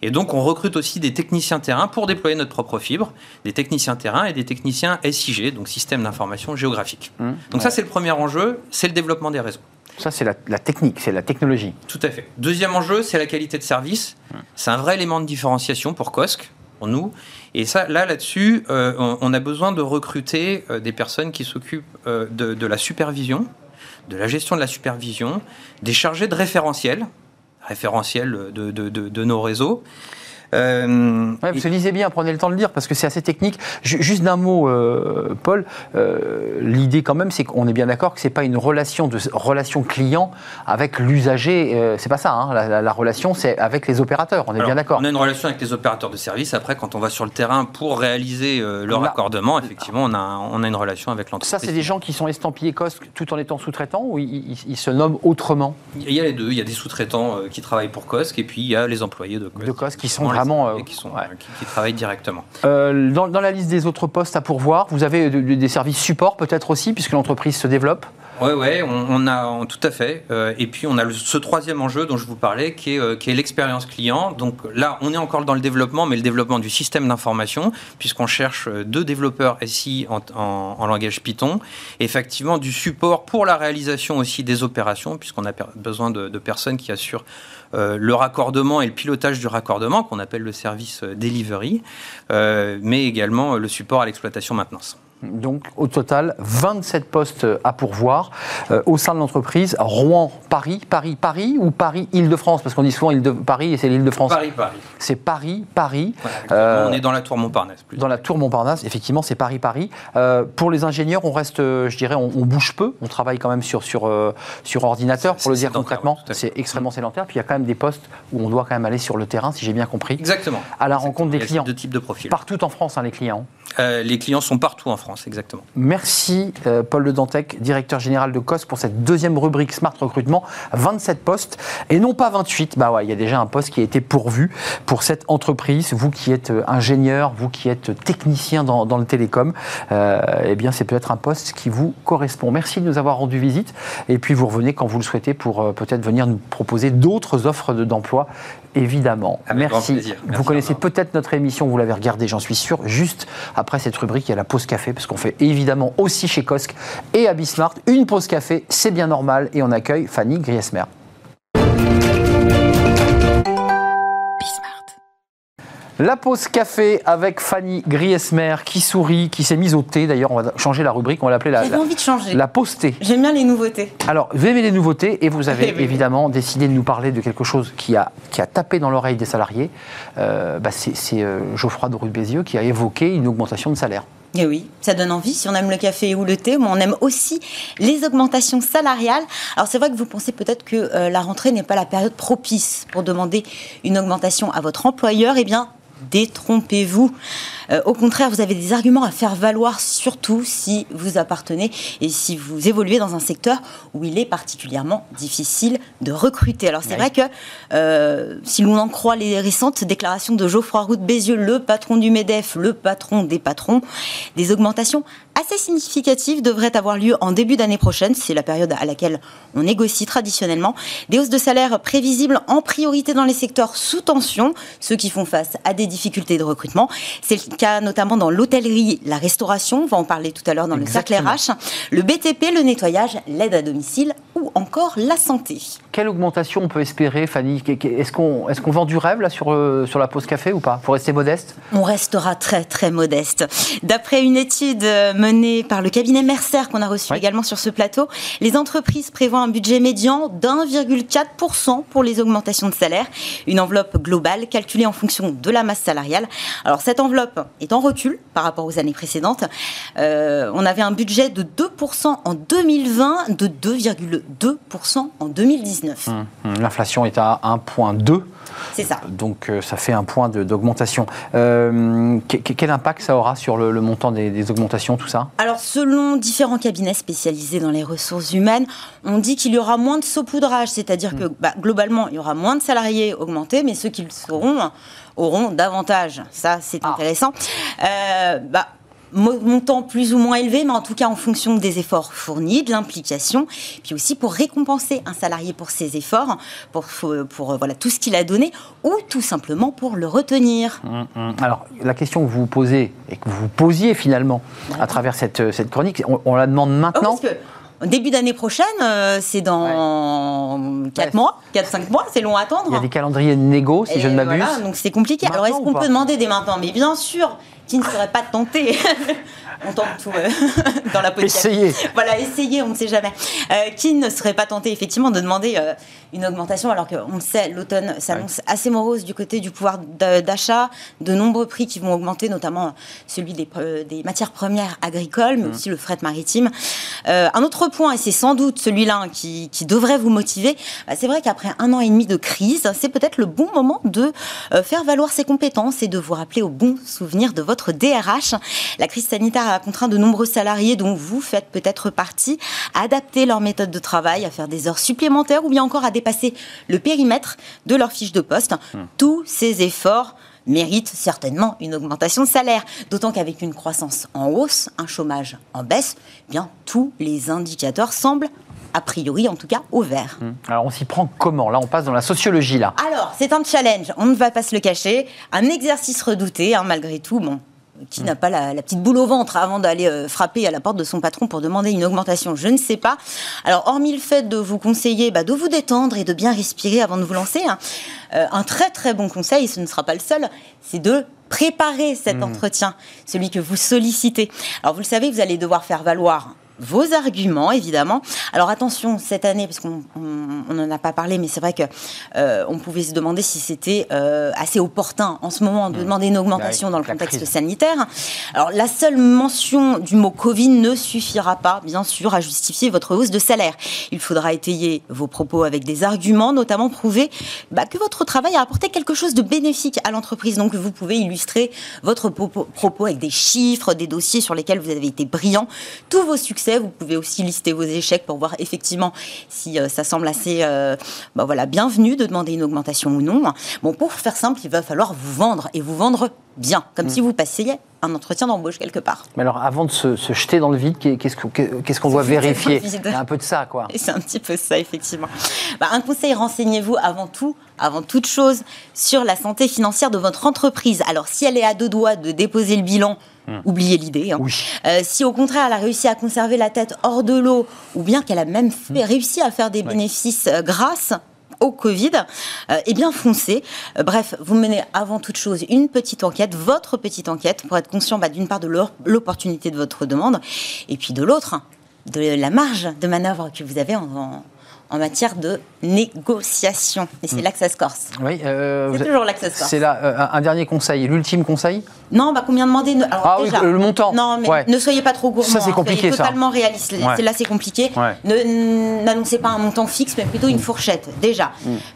Et donc, on recrute aussi des techniciens terrain pour déployer notre propre fibre, des techniciens terrain et des techniciens SIG, donc système d'information géographique. Mmh. donc, ça, c'est le premier enjeu, c'est le développement des réseaux. Ça, c'est la, technique, c'est la technologie. Tout à fait. Deuxième enjeu, c'est la qualité de service. C'est un vrai élément de différenciation pour COSC, pour nous. Et ça, là, là-dessus, euh, on, a besoin de recruter euh, des personnes qui s'occupent euh, de, la supervision, de la gestion de la supervision, des chargés de référentiel, référentiel de, de nos réseaux, euh, ouais, vous lisez bien, prenez le temps de le dire, parce que c'est assez technique. Juste d'un mot, euh, Paul, euh, l'idée quand même, c'est qu'on est bien d'accord que c'est pas une relation de relation client avec l'usager. Euh, c'est pas ça, hein, la, relation, c'est avec les opérateurs. On est bien d'accord. On a une relation avec les opérateurs de service. Après, quand on va sur le terrain pour réaliser le raccordement, effectivement, on a, on a une relation avec l'entreprise. Ça, c'est des gens qui sont estampillés COSC tout en étant sous-traitants ou ils, se nomment autrement? Il y a les deux. Il y a des sous-traitants qui travaillent pour COSC et puis il y a les employés de COSC. De COSC qui sont euh, qui, sont, qui, travaillent directement. Euh, dans, la liste des autres postes à pourvoir, vous avez des services support peut-être aussi, puisque l'entreprise se développe oui, ouais, on, a tout à fait. Euh, et puis on a ce troisième enjeu dont je vous parlais, qui est, qui est l'expérience client. Donc là, on est encore dans le développement, mais le développement du système d'information, puisqu'on cherche deux développeurs SI en, langage Python. effectivement, du support pour la réalisation aussi des opérations, puisqu'on a besoin de, de personnes qui assurent euh, le raccordement et le pilotage du raccordement, qu'on appelle le service euh, delivery, euh, mais également le support à l'exploitation maintenance. Donc au total, 27 postes à pourvoir euh, au sein de l'entreprise. Rouen, Paris, Paris, Paris ou Paris, Île-de-France? Parce qu'on dit souvent Île-de-Paris et c'est l'Île-de-France. Paris, Paris. C'est Paris, Paris. Euh, on est dans la tour Montparnasse. Dans la tour Montparnasse, effectivement, c'est Paris, Paris. Euh, pour les ingénieurs, on reste, je dirais, on, bouge peu. On travaille quand même sur, sur, sur ordinateur, pour le dire concrètement. c'est extrêmement sédentaire. Puis il y a quand même des postes où on doit quand même aller sur le terrain, si j'ai bien compris. Exactement. À la rencontre des clients. De type de profil. Partout en France, hein, les clients. Les clients sont partout en France exactement. Merci euh, Paul Le Dantec, directeur général de COS, pour cette deuxième rubrique Smart Recrutement. 27 postes et non pas 28. Bah ouais, il y a déjà un poste qui a été pourvu pour cette entreprise. Vous qui êtes euh, ingénieur, vous qui êtes technicien dans, le télécom, euh, eh bien c'est peut-être un poste qui vous correspond. Merci de nous avoir rendu visite et puis vous revenez quand vous le souhaitez pour peut-être venir nous proposer d'autres offres d'emploi évidemment. Merci. Vous connaissez peut-être notre émission, vous l'avez regardée, j'en suis sûr. Juste après cette rubrique, il y a la pause café, parce qu'on fait évidemment aussi chez Cosque et à Bismart une pause café, c'est bien normal, et on accueille Fanny Griesmer. La pause café avec Fanny Griesmer qui sourit, qui s'est mise au thé. D'ailleurs, on va changer la rubrique, on va l'appeler la, envie de changer. la pause thé. J'aime bien les nouveautés. Alors, vous aimez les nouveautés et vous avez évidemment décidé de nous parler de quelque chose qui a, qui a tapé dans l'oreille des salariés. Euh, bah, c'est euh, Geoffroy de Bézieux qui a évoqué une augmentation de salaire. Et eh oui, ça donne envie. Si on aime le café ou le thé, mais on aime aussi les augmentations salariales. Alors c'est vrai que vous pensez peut-être que euh, la rentrée n'est pas la période propice pour demander une augmentation à votre employeur. Eh bien, détrompez-vous. Euh, au contraire, vous avez des arguments à faire valoir, surtout si vous appartenez et si vous évoluez dans un secteur où il est particulièrement difficile de recruter. Alors c'est vrai que euh, si l'on en croit les récentes déclarations de Geoffroy Roux Bézieux, le patron du MEDEF, le patron des patrons, des augmentations assez significatives devraient avoir lieu en début d'année prochaine. C'est la période à laquelle on négocie traditionnellement. Des hausses de salaire prévisibles en priorité dans les secteurs sous tension, ceux qui font face à des difficultés de recrutement. C'est le cas notamment dans l'hôtellerie, la restauration, on va en parler tout à l'heure dans le cercle RH, le BTP, le nettoyage, l'aide à domicile ou encore la santé. Quelle augmentation on peut espérer, Fanny Est-ce qu'on est qu'on vend du rêve là, sur, euh, sur la pause café ou pas? Pour rester modeste On restera très très modeste. D'après une étude euh, menée par le cabinet Mercer qu'on a reçu également sur ce plateau, les entreprises prévoient un budget médian d'1,4% pour les augmentations de salaire, une enveloppe globale calculée en fonction de la masse salariale. Alors cette enveloppe est en recul par rapport aux années précédentes. Euh, on avait un budget de 2% en 2020, de 2,2% en 2019. Hum, hum. L'inflation est à 1,2. C'est ça. Donc euh, ça fait un point d'augmentation. Euh, quel impact ça aura sur le, montant des, augmentations, tout ça? Alors selon différents cabinets spécialisés dans les ressources humaines, on dit qu'il y aura moins de saupoudrage, c'est-à-dire que hum. bah, globalement il y aura moins de salariés augmentés, mais ceux qui le seront auront davantage. Ça, c'est ah. intéressant. Euh, bah, montant plus ou moins élevé, mais en tout cas en fonction des efforts fournis, de l'implication, puis aussi pour récompenser un salarié pour ses efforts, pour, pour, voilà, tout ce qu'il a donné, ou tout simplement pour le retenir. Hum, hum. Alors, la question que vous vous posez, et que vous posiez finalement à travers cette, cette chronique, on, la demande maintenant Début d'année prochaine, euh, c'est dans 4 mois, 4-5 mois, c'est long à attendre. Il y a des calendriers de négo, si je ne m'abuse. Voilà, donc c'est compliqué. Alors est-ce qu'on peut demander dès maintenant? Mais bien sûr, qui ne serait pas tenté on tente tout euh, dans la politique. Essayez. Voilà, essayez, on ne sait jamais. Euh, qui ne serait pas tenté effectivement de demander euh, une augmentation alors qu'on le sait, l'automne s'annonce assez morose du côté du pouvoir d'achat, de nombreux prix qui vont augmenter, notamment celui des, des matières premières agricoles, mais mmh. aussi le fret maritime. un autre point, et c'est sans doute celui-là qui, qui, devrait vous motiver, bah, c'est vrai qu'après un an et demi de crise, c'est peut-être le bon moment de faire valoir ses compétences et de vous rappeler au bon souvenir de votre DRH. La crise sanitaire a contraint de nombreux salariés, dont vous faites peut-être partie, à adapter leur méthode de travail, à faire des heures supplémentaires ou bien encore à dépasser le périmètre de leur fiche de poste. Hmm. Tous ces efforts méritent certainement une augmentation de salaire. D'autant qu'avec une croissance en hausse, un chômage en baisse, eh bien tous les indicateurs semblent a priori en tout cas au vert. Hmm. Alors on s'y prend comment? Là on passe dans la sociologie là. Alors c'est un challenge, on ne va pas se le cacher, un exercice redouté hein, malgré tout. Bon, qui n'a pas la, petite boule au ventre avant d'aller euh, frapper à la porte de son patron pour demander une augmentation Je ne sais pas. Alors, hormis le fait de vous conseiller bah, de vous détendre et de bien respirer avant de vous lancer, hein, euh, un très très bon conseil, ce ne sera pas le seul, c'est de préparer cet mmh. entretien, celui que vous sollicitez. Alors, vous le savez, vous allez devoir faire valoir vos arguments, évidemment. Alors attention, cette année, parce qu'on n'en a pas parlé, mais c'est vrai que euh, on pouvait se demander si c'était euh, assez opportun en ce moment de mmh. demander une augmentation dans le contexte sanitaire. Alors la seule mention du mot Covid ne suffira pas, bien sûr, à justifier votre hausse de salaire. Il faudra étayer vos propos avec des arguments, notamment prouver bah, que votre travail a apporté quelque chose de bénéfique à l'entreprise. Donc vous pouvez illustrer votre propos avec des chiffres, des dossiers sur lesquels vous avez été brillant, tous vos succès vous pouvez aussi lister vos échecs pour voir effectivement si euh, ça semble assez euh, voilà, bienvenu de demander une augmentation ou non. Bon, pour faire simple, il va falloir vous vendre et vous vendre bien, comme si vous passiez un entretien d'embauche quelque part. Mais alors, avant de se, se jeter dans le vide, qu'est-ce qu'on qu'est-ce qu'on doit vérifier? Il y a un peu de ça, quoi. C'est un petit peu ça, effectivement. Bah, un conseil, renseignez-vous avant tout, avant toute chose, sur la santé financière de votre entreprise. Alors, si elle est à deux doigts de déposer le bilan, oubliez l'idée. hein. Oui. Euh, si au contraire, elle a réussi à conserver la tête hors de l'eau, ou bien qu'elle a même fait, réussi à faire des bénéfices euh, grâce au Covid, euh, eh bien foncez. Euh, bref, vous menez avant toute chose une petite enquête, votre petite enquête, pour être conscient bah, d'une part de l'opportunité de votre demande, et puis de l'autre, de la marge de manœuvre que vous avez en- en matière de négociation. Et c'est là que ça se corse. Oui, euh, C'est toujours là que ça se corse. C'est là, euh, un dernier conseil, l'ultime conseil? Non, bah combien demander ne- Alors, Ah oui, le montant. Non, mais Ouais. ne soyez pas trop gourmand. Ça, c'est hein, compliqué, soyez ça. totalement réaliste. Ouais. C'est là, c'est compliqué. Ouais. N'annoncez pas un montant fixe, mais plutôt une fourchette. Déjà.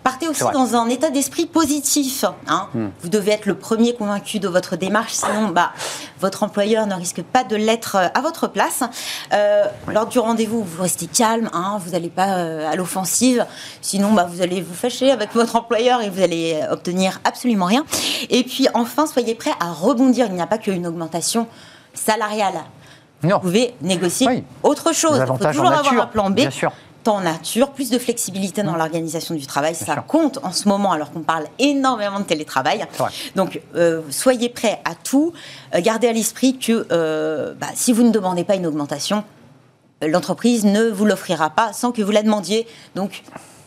Partez aussi dans un état d'esprit positif. hein. Vous devez être le premier convaincu de votre démarche, sinon, bah, votre employeur ne risque pas de l'être euh, à votre place. Euh, Lors du rendez-vous, vous restez calme. hein, vous n'allez pas à l'offensive. Sinon, bah, vous allez vous fâcher avec votre employeur et vous allez euh, obtenir absolument rien. Et puis, enfin, soyez prêts à rebondir. Il n'y a pas qu'une augmentation salariale. Non. Vous pouvez négocier Oui. autre chose. Il faut toujours avoir un plan B. bien sûr. Temps nature, plus de flexibilité dans l'organisation du travail, ça sûr. compte en ce moment alors qu'on parle énormément de télétravail. Donc euh, soyez prêts à tout. Euh, gardez à l'esprit que euh, bah, si vous ne demandez pas une augmentation, l'entreprise ne vous l'offrira pas sans que vous la demandiez. Donc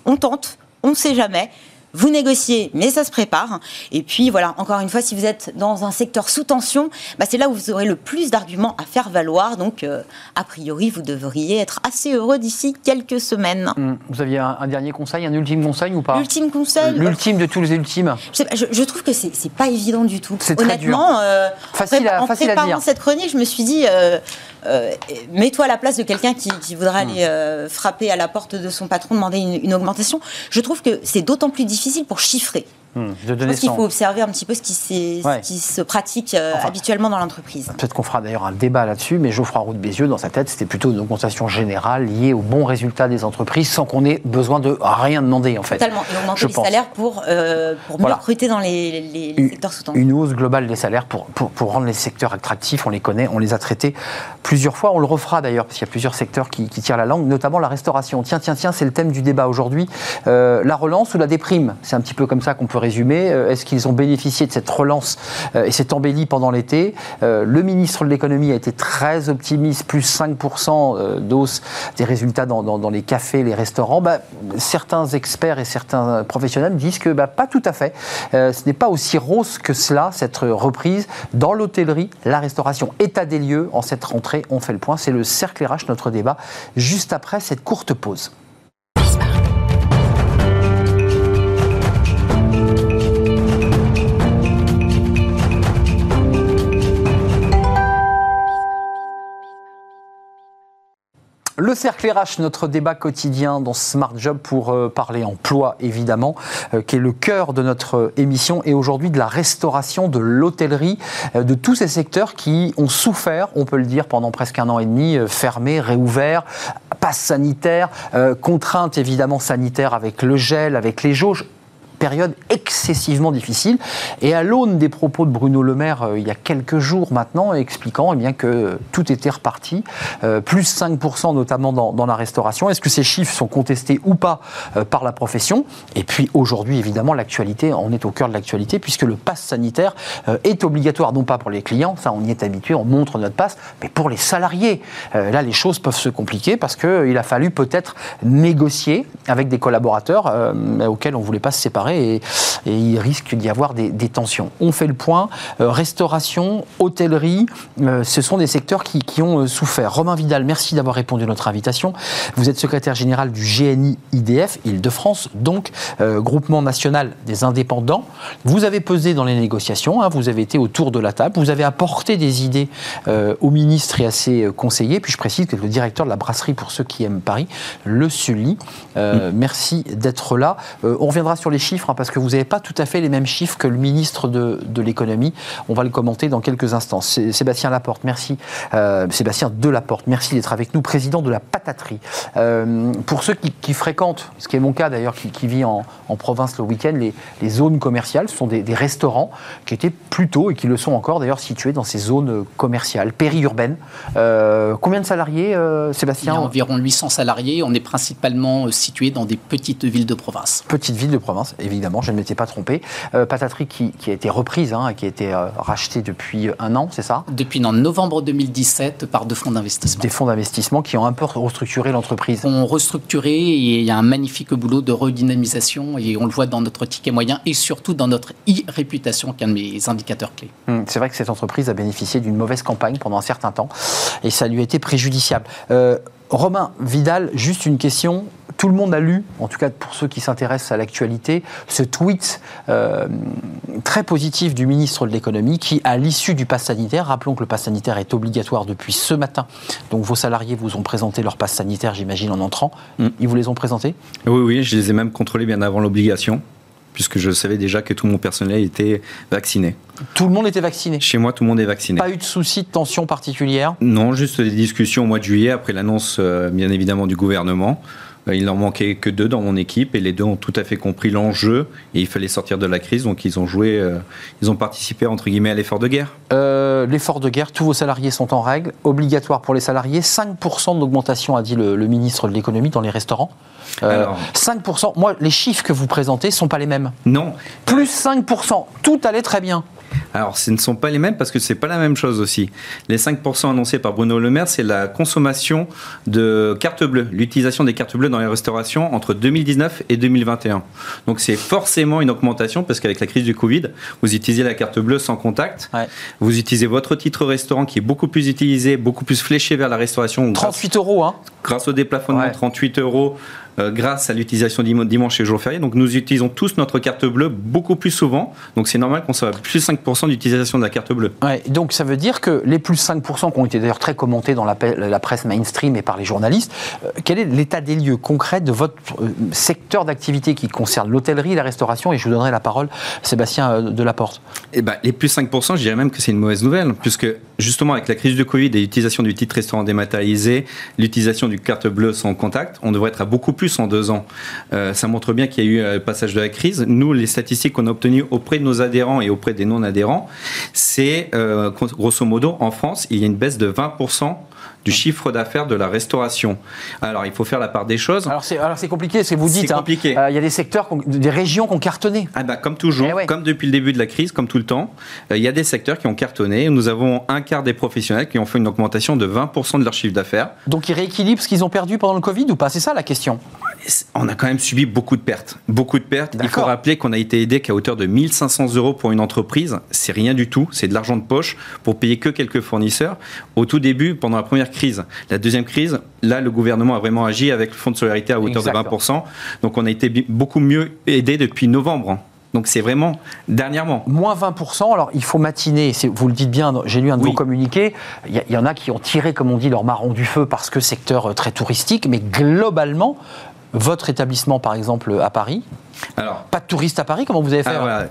on tente, on ne sait jamais. Vous négociez, mais ça se prépare. Et puis voilà, encore une fois, si vous êtes dans un secteur sous tension, bah, c'est là où vous aurez le plus d'arguments à faire valoir. Donc, euh, a priori, vous devriez être assez heureux d'ici quelques semaines. Hum, Vous aviez un, un dernier conseil, un ultime conseil ou pas? L'ultime conseil, L'ultime de tous les ultimes je, sais pas, je- je trouve que c'est pas évident du tout. C'est très Honnêtement, euh, en Facile à- en facile à préparant dire. cette chronique, je me suis dit, euh, euh, mets-toi à la place de quelqu'un qui, qui voudra Hmm. aller euh, frapper à la porte de son patron, demander une, une augmentation. Je trouve que c'est d'autant plus difficile pour chiffrer. De Je pense qu'il faut observer un petit peu ce qui, ce se pratique euh, Enfin, habituellement dans l'entreprise. Peut-être qu'on fera d'ailleurs un débat là-dessus, mais Geoffroy Roux de Bézieux, dans sa tête, c'était plutôt une augmentation générale liée aux bons résultats des entreprises sans qu'on ait besoin de rien demander en fait. Totalement. Et augmenter Je les pense. salaires pour, euh, pour mieux Voilà. recruter dans les, les- les Une- secteurs sous tension. Une hausse globale des salaires pour, pour, pour rendre les secteurs attractifs. On les connaît, on les a traités plusieurs fois. On le refera d'ailleurs, parce qu'il y a plusieurs secteurs qui, qui tirent la langue, notamment la restauration. Tiens, tiens, tiens, c'est le thème du débat aujourd'hui. Euh, la relance ou la déprime? C'est un petit peu comme ça qu'on peut résumer. Euh, Est-ce qu'ils ont bénéficié de cette relance euh, et cette embellie pendant l'été Euh, Le ministre de l'économie a été très optimiste, plus 5% euh, d'hausse des résultats dans, les cafés, les restaurants. Bah, certains experts et certains professionnels disent que bah, pas tout à fait. Ce n'est pas aussi rose que cela, cette reprise dans l'hôtellerie, la restauration. État des lieux en cette rentrée, on fait le point. C'est le cercle RH, notre débat, juste après cette courte pause. Le cercle RH, notre débat quotidien dans Smart Job pour euh, parler emploi évidemment, euh, qui est le cœur de notre euh, émission et aujourd'hui de la restauration, de l'hôtellerie, de tous ces secteurs qui ont souffert, on peut le dire, pendant presque un an et demi, fermés, réouverts, passe sanitaire, contraintes évidemment sanitaires avec le gel, avec les jauges période excessivement difficile. Et à l'aune des propos de Bruno Le Maire euh, il y a quelques jours maintenant, expliquant eh bien, que tout était reparti, euh, plus 5% notamment dans, la restauration. Est-ce que ces chiffres sont contestés ou pas euh, par la profession? Et puis aujourd'hui, évidemment, l'actualité, on est au cœur de l'actualité, puisque le pass sanitaire euh, est obligatoire, non pas pour les clients, ça on y est habitué, on montre notre passe, mais pour les salariés. Là, les choses peuvent se compliquer parce qu'il a fallu peut-être négocier avec des collaborateurs auxquels on ne voulait pas se séparer et, et il risque d'y avoir des, des tensions. On fait le point. Euh, restauration, hôtellerie, euh, ce sont des secteurs qui, qui ont euh, souffert. Romain Vidal, merci d'avoir répondu à notre invitation. Vous êtes secrétaire général du GNI IDF, Île-de-France, donc groupement national des indépendants. Vous avez pesé dans les négociations, hein, vous avez été autour de la table, vous avez apporté des idées euh, au ministre et à ses conseillers. Puis je précise que le directeur de la brasserie, pour ceux qui aiment Paris, le Sully. Euh, Merci d'être là. Euh, on reviendra sur les chiffres, hein, parce que vous n'avez pas tout à fait les mêmes chiffres que le ministre de, de l'économie. On va le commenter dans quelques instants. Sébastien Laporte, merci. Euh, Sébastien Delaporte, merci d'être avec nous, président de la pataterie. Euh, pour ceux qui, fréquentent, ce qui est mon cas d'ailleurs, qui, qui, vit en, en, province le week-end, les, les, zones commerciales, ce sont des, des, restaurants qui étaient plutôt, et qui le sont encore d'ailleurs, situés dans ces zones commerciales, périurbaines. Euh, combien de salariés, Sébastien Il y a environ 800 salariés. On est principalement situé dans des petites villes de province. Petites villes de province, évidemment, je ne m'étais pas trompé. Euh, qui, qui, a été reprise, hein, qui a été rachetée depuis un an, c'est ça? Depuis novembre 2017 par deux fonds d'investissement. Des fonds d'investissement qui ont un peu restructuré l'entreprise. On restructuré et il y a un magnifique boulot de redynamisation et on le voit dans notre ticket moyen et surtout dans notre e-réputation qui est un de mes indicateurs clés. Hum, c'est vrai que cette entreprise a bénéficié d'une mauvaise campagne pendant un certain temps et ça lui a été préjudiciable. Euh, Romain Vidal, juste une question. Tout le monde a lu, en tout cas pour ceux qui s'intéressent à l'actualité, ce tweet euh, très positif du ministre de l'économie qui, à l'issue du pass sanitaire, rappelons que le pass sanitaire est obligatoire depuis ce matin, donc vos salariés vous ont présenté leur pass sanitaire, j'imagine, en entrant. Mm. Ils vous les ont présentés? Oui, oui, je les ai même contrôlés bien avant l'obligation puisque je savais déjà que tout mon personnel était vacciné. Tout le monde était vacciné? Chez moi, tout le monde est vacciné. Pas eu de soucis de tension particulière? Non, juste des discussions au mois de juillet, après l'annonce, euh, bien évidemment, du gouvernement. Euh, il n'en manquait que deux dans mon équipe et les deux ont tout à fait compris l'enjeu et il fallait sortir de la crise. Donc ils ont joué, euh, ils ont participé entre guillemets à l'effort de guerre. l'effort de guerre, tous vos salariés sont en règle, obligatoire pour les salariés. 5% d'augmentation, a dit le, le ministre de l'économie dans les restaurants. 5%, euh, moi, les chiffres que vous présentez ne sont pas les mêmes. Non. Plus 5%, tout allait très bien. Alors, ce ne sont pas les mêmes parce que ce n'est pas la même chose aussi. Les 5% annoncés par Bruno Le Maire, c'est la consommation de cartes bleues, l'utilisation des cartes bleues dans les restaurations entre 2019 et 2021. Donc, c'est forcément une augmentation parce qu'avec la crise du Covid, vous utilisez la carte bleue sans contact. Vous utilisez votre titre restaurant qui est beaucoup plus utilisé, beaucoup plus fléché vers la restauration. 38 euros, hein Grâce au déplafonnement, 38 euros euh, grâce à l'utilisation dimanche et jour férié. Donc nous utilisons tous notre carte bleue beaucoup plus souvent. Donc c'est normal qu'on soit plus 5% d'utilisation de la carte bleue. Ouais, donc ça veut dire que les plus 5% qui ont été d'ailleurs très commentés dans la, la, presse mainstream et par les journalistes, euh, quel est l'état des lieux concret de votre euh, secteur d'activité qui concerne l'hôtellerie, la restauration? Et je vous donnerai la parole, Sébastien Delaporte. Eh ben, les plus 5%, je dirais même que c'est une mauvaise nouvelle, puisque justement avec la crise du Covid et l'utilisation du titre restaurant dématérialisé, l'utilisation du carte bleue sans contact, on devrait être à beaucoup plus en deux ans. Euh, ça montre bien qu'il y a eu un passage de la crise. Nous, les statistiques qu'on a obtenues auprès de nos adhérents et auprès des non-adhérents, c'est euh, grosso modo en France, il y a une baisse de 20% du chiffre d'affaires de la restauration. Alors, il faut faire la part des choses. Alors, c'est, alors c'est compliqué, c'est vous dites. C'est hein. compliqué. Euh, il y a des secteurs, des régions qui ont cartonné. Ah bah, comme toujours, eh comme depuis le début de la crise, comme tout le temps, il y a des secteurs qui ont cartonné. Nous avons un quart des professionnels qui ont fait une augmentation de 20% de leur chiffre d'affaires. Donc, ils rééquilibrent ce qu'ils ont perdu pendant le Covid ou pas? C'est ça la question on a quand même subi beaucoup de pertes. Beaucoup de pertes. Il faut rappeler qu'on a été aidé qu'à hauteur de 1500 euros pour une entreprise. C'est rien du tout. C'est de l'argent de poche pour payer que quelques fournisseurs. Au tout début, pendant la première crise. La deuxième crise, là, le gouvernement a vraiment agi avec le fonds de solidarité à hauteur de 20%. Donc on a été beaucoup mieux aidé depuis novembre. Donc c'est vraiment dernièrement. Moins 20%, alors il faut matiner, vous le dites bien, j'ai lu un de vos communiqués, il y, y, en a qui ont tiré, comme on dit, leur marron du feu parce que secteur euh, très touristique, mais globalement, votre établissement, par exemple, à Paris, alors, pas de touristes à Paris, comment vous avez fait ah,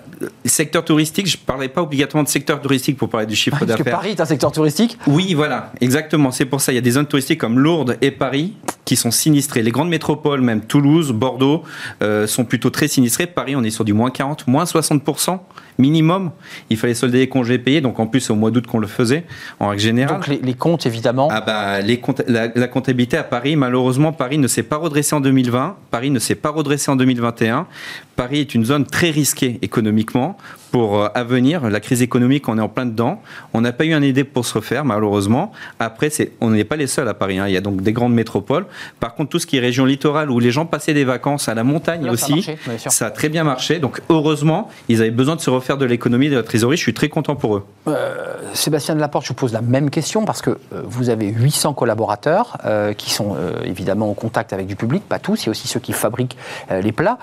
Secteur touristique, je ne parlais pas obligatoirement de secteur touristique pour parler du chiffre d'affaires. Parce que Paris est un secteur touristique Oui, voilà, exactement. C'est pour ça. Il y a des zones touristiques comme Lourdes et Paris qui sont sinistrées. Les grandes métropoles, même Toulouse, Bordeaux, euh, sont plutôt très sinistrées. Paris, on est sur du moins 40, moins 60% minimum. Il fallait solder les congés payés, donc en plus au mois d'août qu'on le faisait, en règle générale. Donc les, comptes évidemment ah bah, les comptes, la, la, comptabilité à Paris, malheureusement Paris ne s'est pas redressé en 2020, Paris ne s'est pas redressé en 2021. Paris est une zone très risquée économiquement pour euh, avenir. La crise économique, on est en plein dedans. On n'a pas eu un aidé pour se refaire, malheureusement. Après, on n'est pas les seuls à Paris. Hein. Il y a donc des grandes métropoles. Par contre, tout ce qui est région littorale, où les gens passaient des vacances à la montagne aussi, ça, a très bien marché. Donc, heureusement, ils avaient besoin de se refaire de l'économie de la trésorerie. Je suis très content pour eux. Euh, Sébastien Delaporte, je vous pose la même question parce que euh, vous avez 800 collaborateurs euh, qui sont euh, évidemment en contact avec du public, pas tous, il y a aussi ceux qui fabriquent euh, les plats.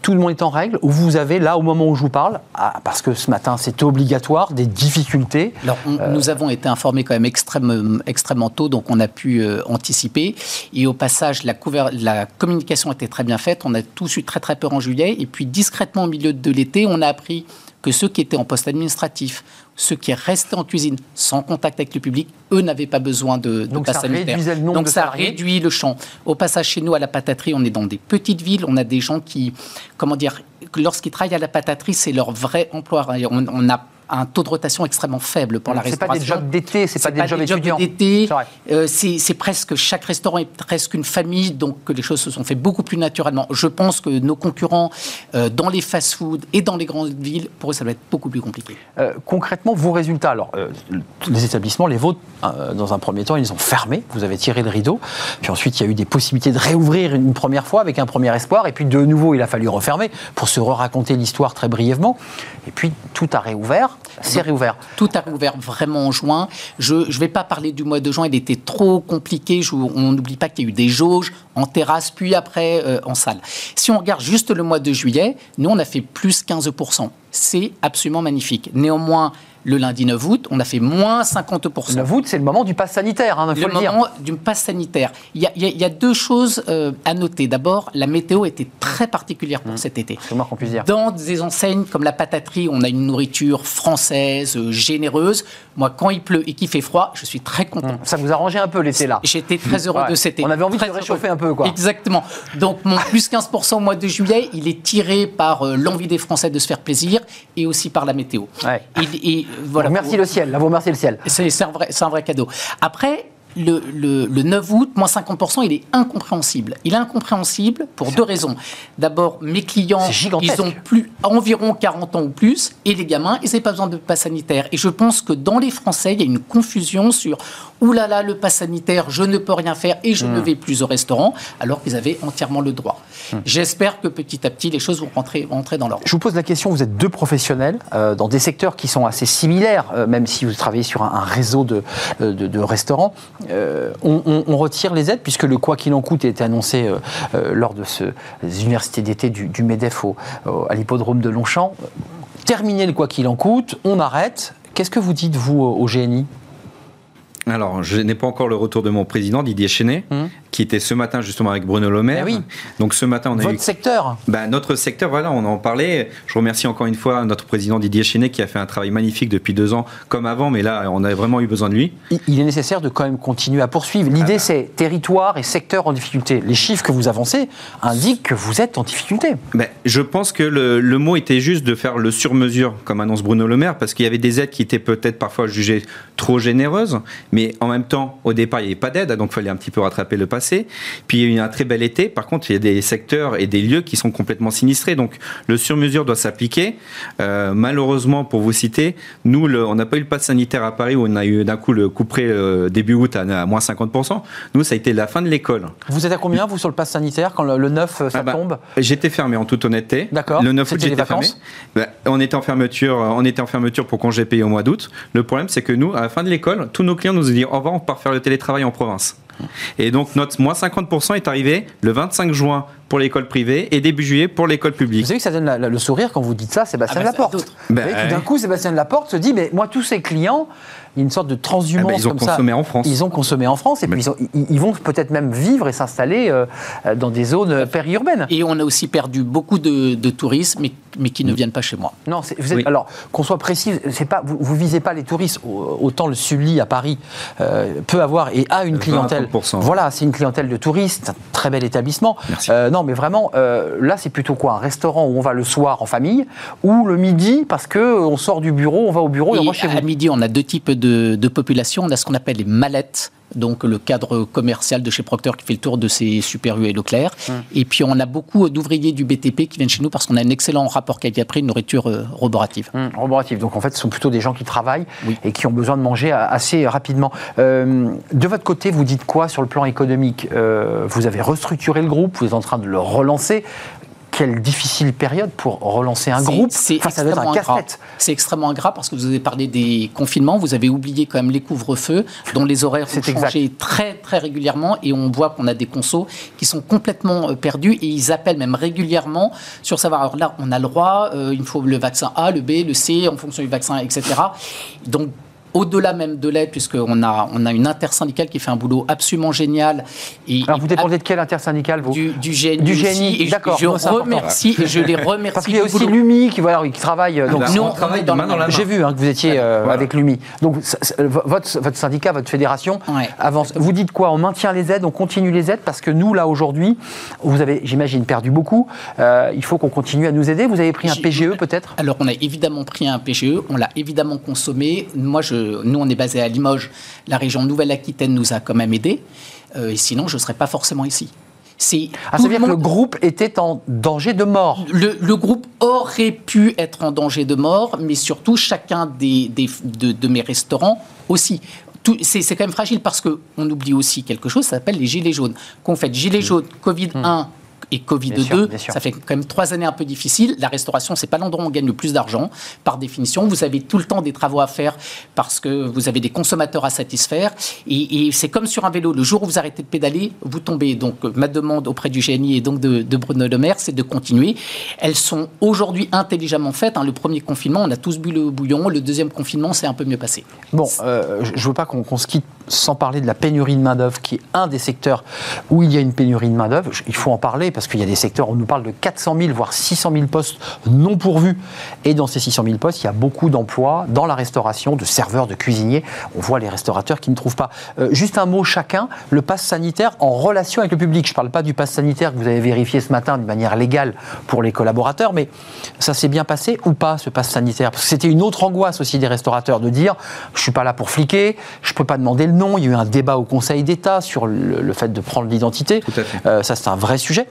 Euh, tout le monde est en règle ou vous avez là, au moment où je vous parle, ah, parce que ce matin c'était obligatoire, des difficultés Alors, on- nous avons été informés quand même extrêmement, extrêmement tôt, donc on a pu euh, anticiper. Et au passage, la, couver- la communication était très bien faite. On a tous eu très très peur en juillet. Et puis discrètement au milieu de l'été, on a appris que ceux qui étaient en poste administratif, ceux qui restaient en cuisine sans contact avec le public, eux n'avaient pas besoin de, de passe sanitaire. le Donc ça salariés. réduit le champ. Au passage, chez nous, à la pataterie, on est dans des petites villes. On a des gens qui, comment dire, lorsqu'ils travaillent à la pataterie, c'est leur vrai emploi. On, on a un taux de rotation extrêmement faible pour la C'est pas restauration. des jobs d'été, c'est pas des jobs étudiants. d'été. C'est vrai. Euh, c'est presque chaque restaurant est presque une famille, donc que les choses se sont fait beaucoup plus naturellement. Je pense que nos concurrents euh, dans les fast-food et dans les grandes villes, pour eux, ça va être beaucoup plus compliqué. Euh, concrètement, vos résultats, alors euh, les établissements, les vôtres, euh, dans un premier temps, ils ont fermé, vous avez tiré le rideau, puis ensuite il y a eu des possibilités de réouvrir une première fois avec un premier espoir, et puis de nouveau il a fallu refermer pour se raconter l'histoire très brièvement, et puis tout a réouvert, c'est réouvert. Tout a réouvert vraiment en juin. Je ne vais pas parler du mois de juin, il était trop compliqué. Je- on n'oublie pas qu'il y a eu des jauges en terrasse, puis après euh, en salle. Si on regarde juste le mois de juillet, nous, on a fait plus 15%. C'est absolument magnifique. Néanmoins, le lundi 9 août, on a fait moins 50%. Le voûte, c'est le moment du pass sanitaire, hein, il faut le le, dire. moment du pass sanitaire. Il y a, il y deux choses euh, à noter. D'abord, la météo était très particulière Mmh. pour cet été. C'est le moins qu'on puisse dire. Dans des enseignes comme la pataterie, on a une nourriture française, euh, généreuse. Moi, quand il pleut et qu'il fait froid, je suis très content. Ça vous a rangé un peu l'été là. J'étais très heureux Ouais. de cet été. On avait envie de se réchauffer heureux. un peu, quoi. Exactement. Donc, mon plus 15% au mois de juillet, il est tiré par euh, l'envie des Français de se faire plaisir et aussi par la météo. Ouais. Et, et, voilà. Merci le ciel, là vous remerciez le ciel. C'est un, vrai- c'est un vrai cadeau. Après, le, le- le 9 août, moins 50%, il est incompréhensible. Il est incompréhensible pour deux raisons. D'abord, mes clients, ils ont plus, environ 40 ans ou plus, et les gamins, ils n'ont pas besoin de passe sanitaire. Et je pense que dans les Français, il y a une confusion sur « Ouh là là, le passe sanitaire, je ne peux rien faire et je Hmm. ne vais plus au restaurant », alors qu'ils avaient entièrement le droit. J'espère que petit à petit, les choses vont rentrer, vont rentrer dans l'ordre. Je vous pose la question, vous êtes deux professionnels euh, dans des secteurs qui sont assez similaires, euh, même si vous travaillez sur un, un réseau de, de- de restaurants. Euh, on, retire les aides, puisque le quoi qu'il en coûte est annoncé euh, euh, lors de ce, des universités d'été du, MEDEF au- à l'hippodrome de Longchamp. Terminer le quoi qu'il en coûte, on arrête. Qu'est-ce que vous dites, vous, au GNI Alors, je n'ai pas encore le retour de mon président Didier Chenet, Hum. qui était ce matin justement avec Bruno Le Maire. Oui. Donc ce matin, on a eu Votre secteur Bah, notre secteur, voilà, on en parlait. Je remercie encore une fois notre président Didier Chenet qui a fait un travail magnifique depuis deux ans, comme avant, mais là, on a vraiment eu besoin de lui. il- est nécessaire de quand même continuer à poursuivre. L'idée, c'est territoire et secteur en difficulté. Les chiffres que vous avancez indiquent que vous êtes en difficulté. Ben, je pense que le, le mot était juste de faire le sur-mesure, comme annonce Bruno Le Maire, parce qu'il y avait des aides qui étaient peut-être parfois jugées trop généreuses, mais en même temps, au départ, il n'y avait pas d'aide, donc il fallait un petit peu rattraper le passé. Puis il y a eu un très bel été, par contre, il y a des secteurs et des lieux qui sont complètement sinistrés, donc le sur-mesure doit s'appliquer. Euh, malheureusement, pour vous citer, nous, le- on n'a pas eu le pass sanitaire à Paris où on a eu d'un coup le couperet euh, début août à, à moins 50%. Nous, ça a été la fin de l'école. Vous êtes à combien, vous, sur le pass sanitaire, quand le, le 9, euh, ça Ah bah, tombe? J'étais fermé en toute honnêteté. D'accord. Le 9 août, j'étais fermé. Bah, on était en fermeture, on était en fermeture pour congé payé au mois d'août. Le problème, c'est que nous, à la fin de l'école, tous nos clients nous ont dit au revoir, on part faire le télétravail en province. Et donc notre moins 50% est arrivé le 25 juin pour l'école privée et début juillet pour l'école publique. Vous savez que ça donne la- la- le sourire quand vous dites ça, Sébastien Ah bah, Laporte. Ben, voyez, tout d'un coup, Sébastien Laporte se dit mais moi, tous ces clients, il y a une sorte de transhumance Ah ben, ils ont comme ça. consommé en France. Ils ont consommé en France et Mais- puis ils, ont- ils- ils vont peut-être même vivre et s'installer euh, dans des zones périurbaines. Et on a aussi perdu beaucoup de, de touristes, mais, mais qui ne viennent pas chez moi. Non, c'est- vous êtes- Oui. alors qu'on soit précis, c'est pas vous, vous visez pas les touristes. Au- Autant le Sully à Paris euh, peut avoir et a une 20 clientèle. 30%. Voilà, c'est une clientèle de touristes, c'est un très bel établissement. Merci. Euh, non, mais vraiment, euh, là, c'est plutôt quoi Un restaurant où on va le soir en famille ou le midi parce que euh, on sort du bureau, on va au bureau et, on mange chez à vous? midi, on a deux types de, de populations. On a ce qu'on appelle les mallettes, donc le cadre commercial de chez Procter qui fait le tour de ses Super U et Leclerc. Et puis on a beaucoup d'ouvriers du BTP qui viennent chez nous parce qu'on a un excellent rapport qualité-prix, une nourriture euh, roborative. Hum, roboratif. Donc en fait, ce sont plutôt des gens qui travaillent Oui. et qui ont besoin de manger a- assez rapidement. Euh, de votre côté, vous dites quoi sur le plan économique? Euh, Vous avez restructuré le groupe, vous êtes en train de le relancer. Quelle difficile période pour relancer un groupe. C'est Enfin, ça un extrêmement ingrat. casse-tête. C'est extrêmement ingrat parce que vous avez parlé des confinements, vous avez oublié quand même les couvre-feux, dont les horaires ont exact. changé très très régulièrement et on voit qu'on a des consos qui sont complètement euh, perdus et ils appellent même régulièrement sur savoir. Alors là, on a le droit, euh, il faut le vaccin A, le B, le C en fonction du vaccin, etc. Donc au-delà même de l'aide, puisqu'on a, on a une intersyndicale qui fait un boulot absolument génial. Et, Alors, vous dépendez de quel intersyndical, vous du, du GNI, Du GNI, et je- d'accord. Je, remercie et je les remercie. Parce qu'il y a aussi boulot. l'UMI qui, voilà, qui travaille. euh, Donc, nous, on travaille dans dans la main. J'ai vu hein, que vous étiez euh, Voilà. avec l'UMI. Donc, votre, votre syndicat, votre fédération Ouais. avance. Vous dites quoi? On maintient les aides, on continue les aides? Parce que nous, là, aujourd'hui, vous avez, j'imagine, perdu beaucoup. Euh, il faut qu'on continue à nous aider. Vous avez pris un PGE peut-être? Alors, on a évidemment pris un PGE, on l'a évidemment consommé. Moi, je, nous, on est basé à Limoges. La région Nouvelle-Aquitaine nous a quand même aidés. Euh, et sinon, je ne serais pas forcément ici. C'est Ah, ça veut dire que le groupe était en danger de mort. le, le groupe aurait pu être en danger de mort, mais surtout chacun des, des- de, de mes restaurants aussi. C'est c'est quand même fragile parce qu'on oublie aussi quelque chose, ça s'appelle les gilets jaunes. Qu'on fait gilets jaunes, Covid 1 et Covid Hmm. Bien 2, sûr, bien sûr. ça fait quand même trois années un peu difficiles. La restauration, c'est pas l'endroit où on gagne le plus d'argent, par définition. Vous avez tout le temps des travaux à faire parce que vous avez des consommateurs à satisfaire. Et, et c'est comme sur un vélo. Le jour où vous arrêtez de pédaler, vous tombez. Donc, ma demande auprès du GNI et donc de, de Bruno Le Maire, c'est de continuer. Elles sont aujourd'hui intelligemment faites. hein. Le premier confinement, on a tous bu le bouillon. Le deuxième confinement, c'est un peu mieux passé. Bon, euh, je veux pas qu'on qu'on se quitte sans parler de la pénurie de main-d'œuvre, qui est un des secteurs où il y a une pénurie de main-d'œuvre. Il faut en parler parce qu'il y a des secteurs, on nous parle de 400 000, voire 600 000 postes non pourvus. Et dans ces 600 000 postes, il y a beaucoup d'emplois dans la restauration, de serveurs, de cuisiniers. On voit les restaurateurs qui ne trouvent pas. Euh, juste un mot chacun, le pass sanitaire en relation avec le public. Je ne parle pas du pass sanitaire que vous avez vérifié ce matin de manière légale pour les collaborateurs, mais ça s'est bien passé ou pas ce pass sanitaire? Parce que c'était une autre angoisse aussi des restaurateurs de dire je suis pas là pour fliquer, je peux pas demander le nom. Il y a eu un débat au Conseil d'État sur le, le fait de prendre l'identité. Euh, ça c'est un vrai sujet.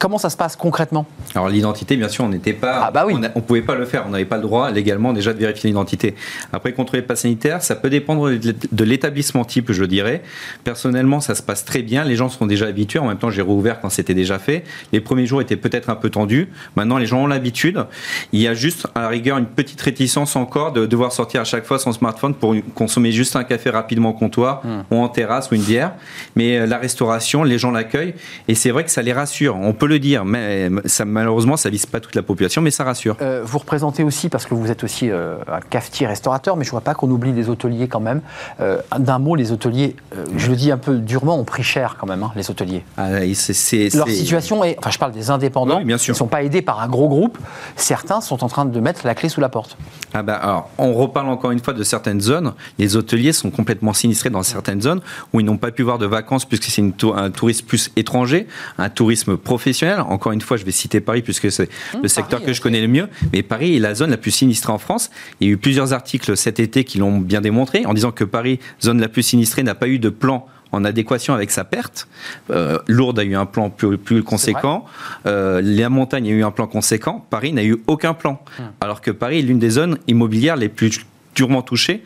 Comment ça se passe concrètement? Alors l'identité, bien sûr, on n'était pas, Ah bah oui. on, a- on pouvait pas le faire, on n'avait pas le droit légalement déjà de vérifier l'identité. Après contrôler le pass sanitaire, ça peut dépendre de l'é- de l'établissement type, je dirais. Personnellement, ça se passe très bien, les gens sont déjà habitués. En même temps, j'ai rouvert quand c'était déjà fait. Les premiers jours étaient peut-être un peu tendus. Maintenant, les gens ont l'habitude. Il y a juste à la rigueur une petite réticence encore de devoir sortir à chaque fois son smartphone pour consommer juste un café rapidement au comptoir ou en terrasse ou une bière. Mais euh, la restauration, les gens l'accueillent et c'est vrai que ça les rassure. On peut le dire, mais ça, malheureusement, ça vise pas toute la population, mais ça rassure. Euh, vous représentez aussi, parce que vous êtes aussi euh, un cafetier restaurateur, mais je vois pas qu'on oublie les hôteliers quand même. Euh, D'un mot, les hôteliers, euh, je le dis un peu durement, ont pris cher quand même, hein, les hôteliers. Ah, et c'est- c'est- Leur c'est- situation est, enfin je parle des indépendants, Oui, bien sûr. ils sont pas aidés par un gros groupe, certains sont en train de mettre la clé sous la porte. Ah bah, alors, on reparle encore une fois de certaines zones. Les hôteliers sont complètement sinistrés dans certaines zones où ils n'ont pas pu voir de vacances puisque c'est un tourisme plus étranger, un tourisme professionnel. Encore une fois, je vais citer Paris puisque c'est le secteur Paris, que je connais le mieux. Mais Paris est la zone la plus sinistrée en France. Il y a eu plusieurs articles cet été qui l'ont bien démontré en disant que Paris, zone la plus sinistrée, n'a pas eu de plan en adéquation avec sa perte. Euh, Lourdes a eu un plan plus, plus conséquent. Euh, la montagne a eu un plan conséquent. Paris n'a eu aucun plan. Alors que Paris est l'une des zones immobilières les plus durement touchées.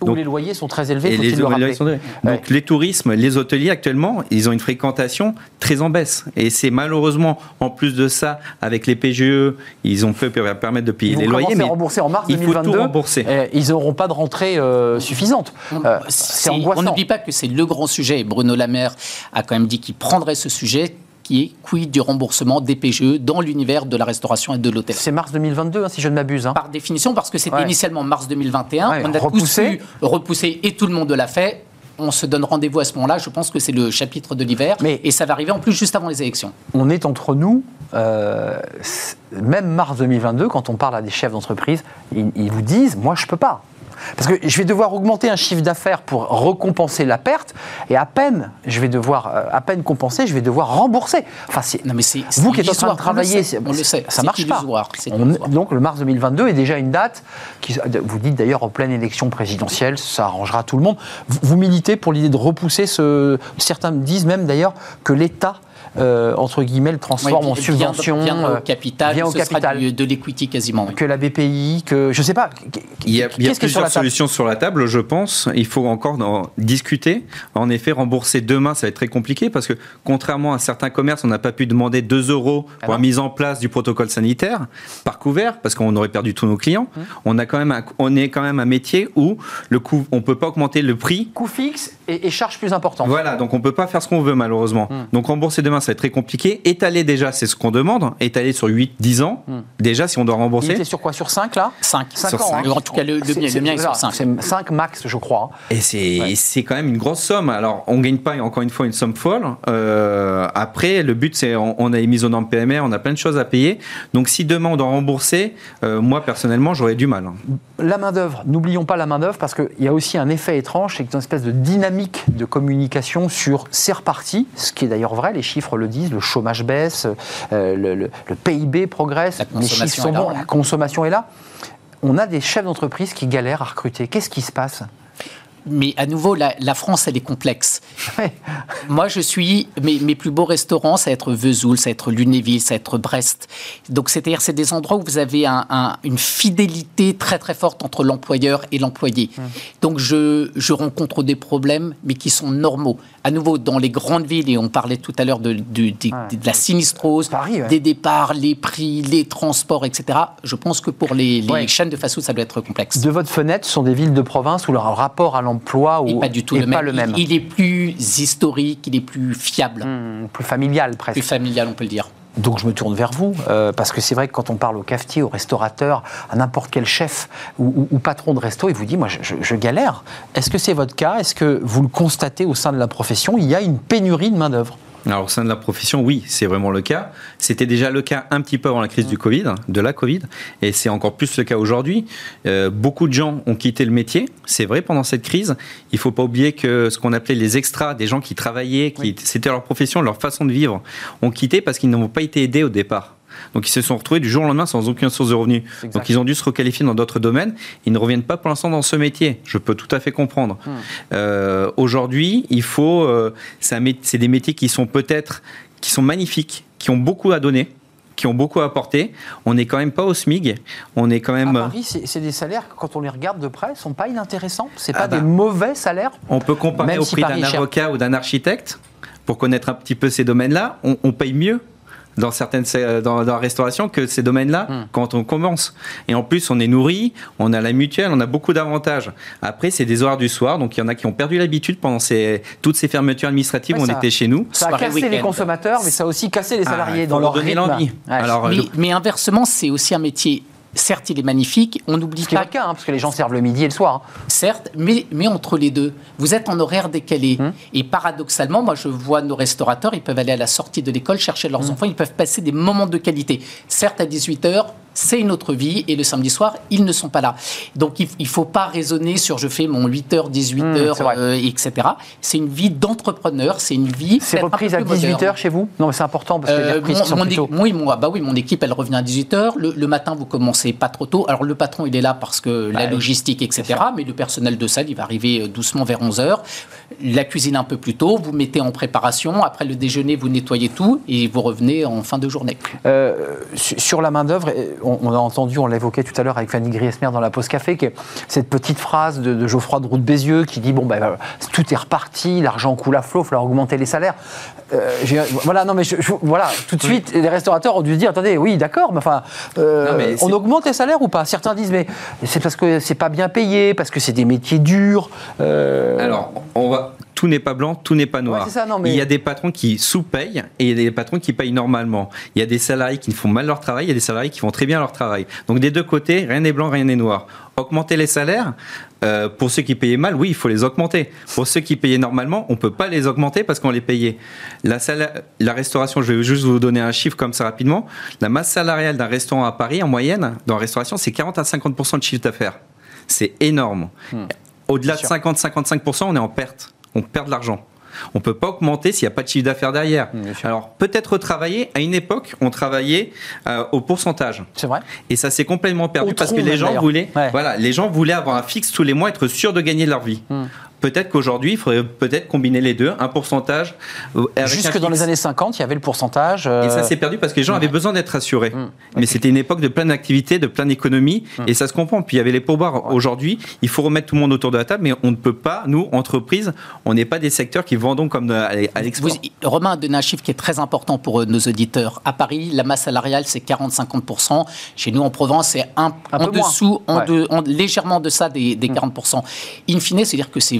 Où Donc- les loyers sont très élevés, Et les, le Donc les tourismes, les hôteliers actuellement, ils ont une fréquentation très en baisse. Et c'est malheureusement, en plus de ça, avec les PGE, ils ont peu permettre de payer Ils vont les loyers. Mais rembourser en mars il faut tout 2022. rembourser. Euh, ils n'auront pas de rentrée euh, suffisante. Euh, c'est on angoissant. n'oublie pas que c'est le grand sujet. Et Bruno Lemaire a quand même dit qu'il prendrait ce sujet qui est quid du remboursement des PGE dans l'univers de la restauration et de l'hôtel. C'est mars 2022, hein, si je ne m'abuse. hein. Par définition, parce que c'était Ouais. initialement mars 2021, Ouais, on a repoussé. tous pu repousser et tout le monde l'a fait. On se donne rendez-vous à ce moment-là. Je pense que c'est le chapitre de l'hiver. Mais- Et ça va arriver en plus juste avant les élections. on est entre nous, euh, même mars 2022, quand on parle à des chefs d'entreprise, ils, ils vous disent Moi, je peux pas. Parce que je vais devoir augmenter un chiffre d'affaires pour récompenser la perte, et à peine, je vais devoir, euh, à peine compenser, je vais devoir rembourser. Enfin, c'est, Non, mais c'est vous qui êtes en train de travailler, on le sait, ça marche pas. On- donc le mars 2022 est déjà une date qui, vous dites d'ailleurs en pleine élection présidentielle, ça arrangera tout le monde. Vous, vous militez pour l'idée de repousser ce. Certains disent même d'ailleurs que l'État euh, entre guillemets, le transforme Oui, en subvention. bien euh, au capital, vient au ce sera capital. du- de l'equity quasiment. oui. que la BPI, que je sais pas. Il y a, il y a sur plusieurs la table solutions sur la table, je pense. Il faut encore en discuter. En effet, rembourser demain, ça va être très compliqué parce que contrairement à certains commerces, on n'a pas pu demander 2 euros pour Ah non. la mise en place du protocole sanitaire par couvert parce qu'on aurait perdu tous nos clients. Hum. On, a quand même un, on est quand même un métier où le coût, on peut pas augmenter le prix Coût fixe et, et charge plus importante. voilà, donc on peut pas faire ce qu'on veut malheureusement. Hmm. Donc rembourser demain, ça va être très compliqué. Étaler déjà, c'est ce qu'on demande. Étaler sur 8-10 ans, Hmm. déjà si on doit Il rembourser. était sur quoi? Sur 5 là? 5. Cinq Sur ans. cinq. hein. En tout cas, le- le C'est- mien- mien est sur voilà, cinq. C'est 5 max, je crois. Et c'est Ouais. c'est quand même une grosse somme. Alors, on gagne pas, encore une fois, une somme folle. Euh, après, le but, c'est on, on a les mises aux normes PMR, on a plein de choses à payer. Donc, si demain on doit rembourser, euh, moi, personnellement, j'aurais du mal. La main-d'œuvre, n'oublions pas la main-d'œuvre parce qu'il y a aussi un effet étrange, c'est qu'il y a une espèce de dynamique de communication sur c'est reparti, ce qui est d'ailleurs vrai, les chiffres le disent, le chômage baisse, euh, le, le- le PIB progresse, les chiffres sont bons, la consommation est là. On a des chefs d'entreprise qui galèrent à recruter. Qu'est-ce qui se passe? Mais à nouveau, la, la France, elle est complexe. Ouais. Moi, je suis. Mes, mes plus beaux restaurants, ça va être Vesoul, ça va être Lunéville, ça va être Brest. Donc, c'est-à-dire, c'est des endroits où vous avez un- un- une fidélité très, très forte entre l'employeur et l'employé. Mmh. Donc, je, je rencontre des problèmes, mais qui sont normaux. À nouveau, dans les grandes villes, et on parlait tout à l'heure de, de- des- Ouais. de la sinistrose, Paris, ouais. des départs, les prix, les transports, etc. Je pense que pour les, chaînes de fast-food, ça doit être complexe. De votre fenêtre, ce sont des villes de province où leur rapport à l'emploi Et ou- pas du tout le même. pas le même. Il, il est plus historique, il est plus fiable, Hmm, plus familial presque. plus familial, on peut le dire. Donc je me tourne vers vous, euh, parce que c'est vrai que quand on parle au cafetier, au restaurateur, à n'importe quel chef ou, ou- ou patron de resto, il vous dit, moi je, je- je galère. Est-ce que c'est votre cas? Est-ce que vous le constatez au sein de la profession? Il y a une pénurie de main-d'œuvre. Alors, au sein de la profession, oui, c'est vraiment le cas. C'était déjà le cas un petit peu avant la crise du Covid, de la Covid, et c'est encore plus le cas aujourd'hui. Euh, beaucoup de gens ont quitté le métier, c'est vrai, pendant cette crise. Il ne faut pas oublier que ce qu'on appelait les extras, des gens qui travaillaient, qui c'était leur profession, leur façon de vivre, ont quitté parce qu'ils n'ont pas été aidés au départ. Donc ils se sont retrouvés du jour au lendemain sans aucune source de revenus. Exact. Donc ils ont dû se requalifier dans d'autres domaines. Ils ne reviennent pas pour l'instant dans ce métier. Je peux tout à fait comprendre. Euh, Aujourd'hui, il faut. euh, c'est des métiers qui sont peut-être qui sont magnifiques, qui ont beaucoup à donner, qui ont beaucoup à apporter. On n'est quand même pas au SMIG. On est quand À même. Paris, c'est des salaires, quand on les regarde de près, ne sont pas inintéressants. C'est Ah pas bah. des mauvais salaires. On peut comparer Même au si prix d'un avocat ou d'un architecte pour connaître un petit peu ces domaines-là. On, on paye mieux dans certaines euh, dans, dans la restauration que ces domaines-là Hmm. quand on commence. Et en plus, on est nourri, on a la mutuelle, on a beaucoup d'avantages. Après, c'est des horaires du soir, donc il y en a qui ont perdu l'habitude pendant ces, toutes ces fermetures administratives Ouais, où on était chez nous. Ça a cassé les consommateurs, mais ça a aussi cassé les Ah, salariés dans leur rythme. l'envie. Ouais. Alors, mais, le- mais inversement, c'est aussi un métier. Certes, il est magnifique. On n'oublie pas votre cas, hein, parce que les gens servent le midi et le soir. Certes, mais, mais entre les deux, vous êtes en horaire décalé. Hum. Et paradoxalement, moi, je vois nos restaurateurs, ils peuvent aller à la sortie de l'école chercher leurs enfants, ils peuvent passer des moments de qualité. Certes, à 18h, c'est une autre vie, et le samedi soir, ils ne sont pas là. Donc, il ne faut pas raisonner sur je fais mon 8h, 18h, Hum, c'est vrai. euh, etc. C'est une vie d'entrepreneur, c'est une vie. C'est reprise à plus moderne. 18h chez vous? Non, mais c'est important parce que les Euh, mon, qui sont mon plus é- tôt. oui, moi, bah oui, mon équipe, elle revient à 18h. Le, le matin, vous commencez pas trop tôt. Alors, le patron, il est là parce que Bah la oui, logistique, etc. Mais le personnel de salle, il va arriver euh, doucement vers 11h. La cuisine un peu plus tôt. Vous mettez en préparation. Après le déjeuner, vous nettoyez tout et vous revenez en fin de journée. Euh, su- sur la main-d'œuvre, on, on a entendu, on l'évoquait tout à l'heure avec Fanny Griesmer dans la pause café, que cette petite phrase de, de Geoffroy de Roux de Bézieux qui dit Bon, ben, voilà, tout est reparti, l'argent coule à flot, il falloir augmenter les salaires. Euh, voilà, non, mais je- je- voilà, tout de suite, les restaurateurs ont dû se dire Attendez, oui, d'accord, mais enfin, euh, Non, mais on augmente les salaires ou pas? Certains disent Mais c'est parce que c'est pas bien payé, parce que c'est des métiers durs. euh, Alors, on va. Tout n'est pas blanc, tout n'est pas noir. Ouais, c'est ça, non, mais- Il y a des patrons qui sous-payent et il y a des patrons qui payent normalement. Il y a des salariés qui font mal leur travail, il y a des salariés qui font très bien leur travail. Donc des deux côtés, rien n'est blanc, rien n'est noir. Augmenter les salaires, euh, pour ceux qui payaient mal, oui, il faut les augmenter. Pour ceux qui payaient normalement, on ne peut pas les augmenter parce qu'on les payait. La, restauration, je vais juste vous donner un chiffre comme ça rapidement. La masse salariale d'un restaurant à Paris, en moyenne, dans la restauration, c'est 40 à 50% de chiffre d'affaires. C'est énorme. Au-delà de sûr. 50-55%, on est en perte. On perd de l'argent. On ne peut pas augmenter s'il n'y a pas de chiffre d'affaires derrière. Sûr. Alors, peut-être retravailler. À une époque, on travaillait euh, au pourcentage. C'est vrai Et ça s'est complètement perdu parce que les gens voulaient, Ouais. voilà, les gens voulaient avoir un fixe tous les mois, être sûrs de gagner leur vie. Hmm. Peut-être qu'aujourd'hui, il faudrait peut-être combiner les deux, un pourcentage. euh, Jusque dans les années 50, il y avait le pourcentage. Euh... Et ça s'est perdu parce que les gens avaient besoin d'être assurés. Mmh. Mais c'était une époque de plein d'activités, de plein d'économies, mmh. et ça se comprend. Puis il y avait les pourboires. Ouais. Aujourd'hui, il faut remettre tout le monde autour de la table, mais on ne peut pas, nous, entreprises, on n'est pas des secteurs qui vendons comme à l'export. Romain a donné un chiffre qui est très important pour nos auditeurs. À Paris, la masse salariale, c'est 40-50%. Chez nous, en Provence, c'est un, un, en dessous, en ouais. de, en, légèrement en deçà des, des 40%. In fine, c'est-à-dire que c'est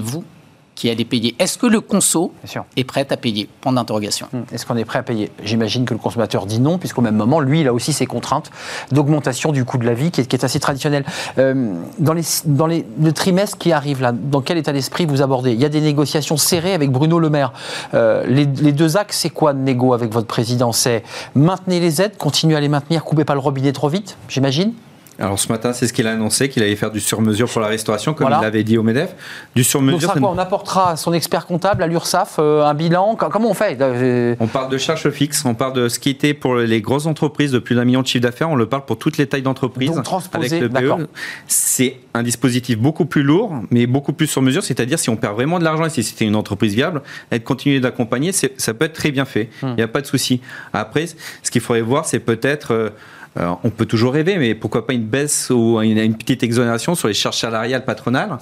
qui allez payer. Est-ce que le conso est prêt à payer? Point d'interrogation. Est-ce qu'on est prêt à payer? J'imagine que le consommateur dit non, puisqu'au même moment, lui, il a aussi ses contraintes d'augmentation du coût de la vie qui est, qui est assez traditionnelle. Euh, dans les, dans les, le trimestre qui arrive, là, dans quel état d'esprit vous abordez? Il y a des négociations serrées avec Bruno Le Maire. Euh, les, les, deux axes, c'est quoi de négo avec votre président? C'est maintenir les aides, continuer à les maintenir, coupez pas le robinet trop vite, j'imagine? Alors ce matin, c'est ce qu'il a annoncé, qu'il allait faire du sur-mesure pour la restauration, comme voilà. il l'avait dit au MEDEF. Du sur-mesure. On apportera à son expert comptable, à l'URSSAF, euh, un bilan. Comment on fait On parle de charges fixes, on parle de ce qui était pour les grosses entreprises de plus d'un million de chiffre d'affaires, on le parle pour toutes les tailles d'entreprise. Avec le PE. C'est un dispositif beaucoup plus lourd, mais beaucoup plus sur mesure. C'est-à-dire si on perd vraiment de l'argent et si c'était une entreprise viable, être continué d'accompagner, ça peut être très bien fait. Il hum. n'y a pas de souci. Après, ce qu'il faudrait voir, c'est peut-être euh, euh, on peut toujours rêver, mais pourquoi pas une baisse ou une, une petite exonération sur les charges salariales patronales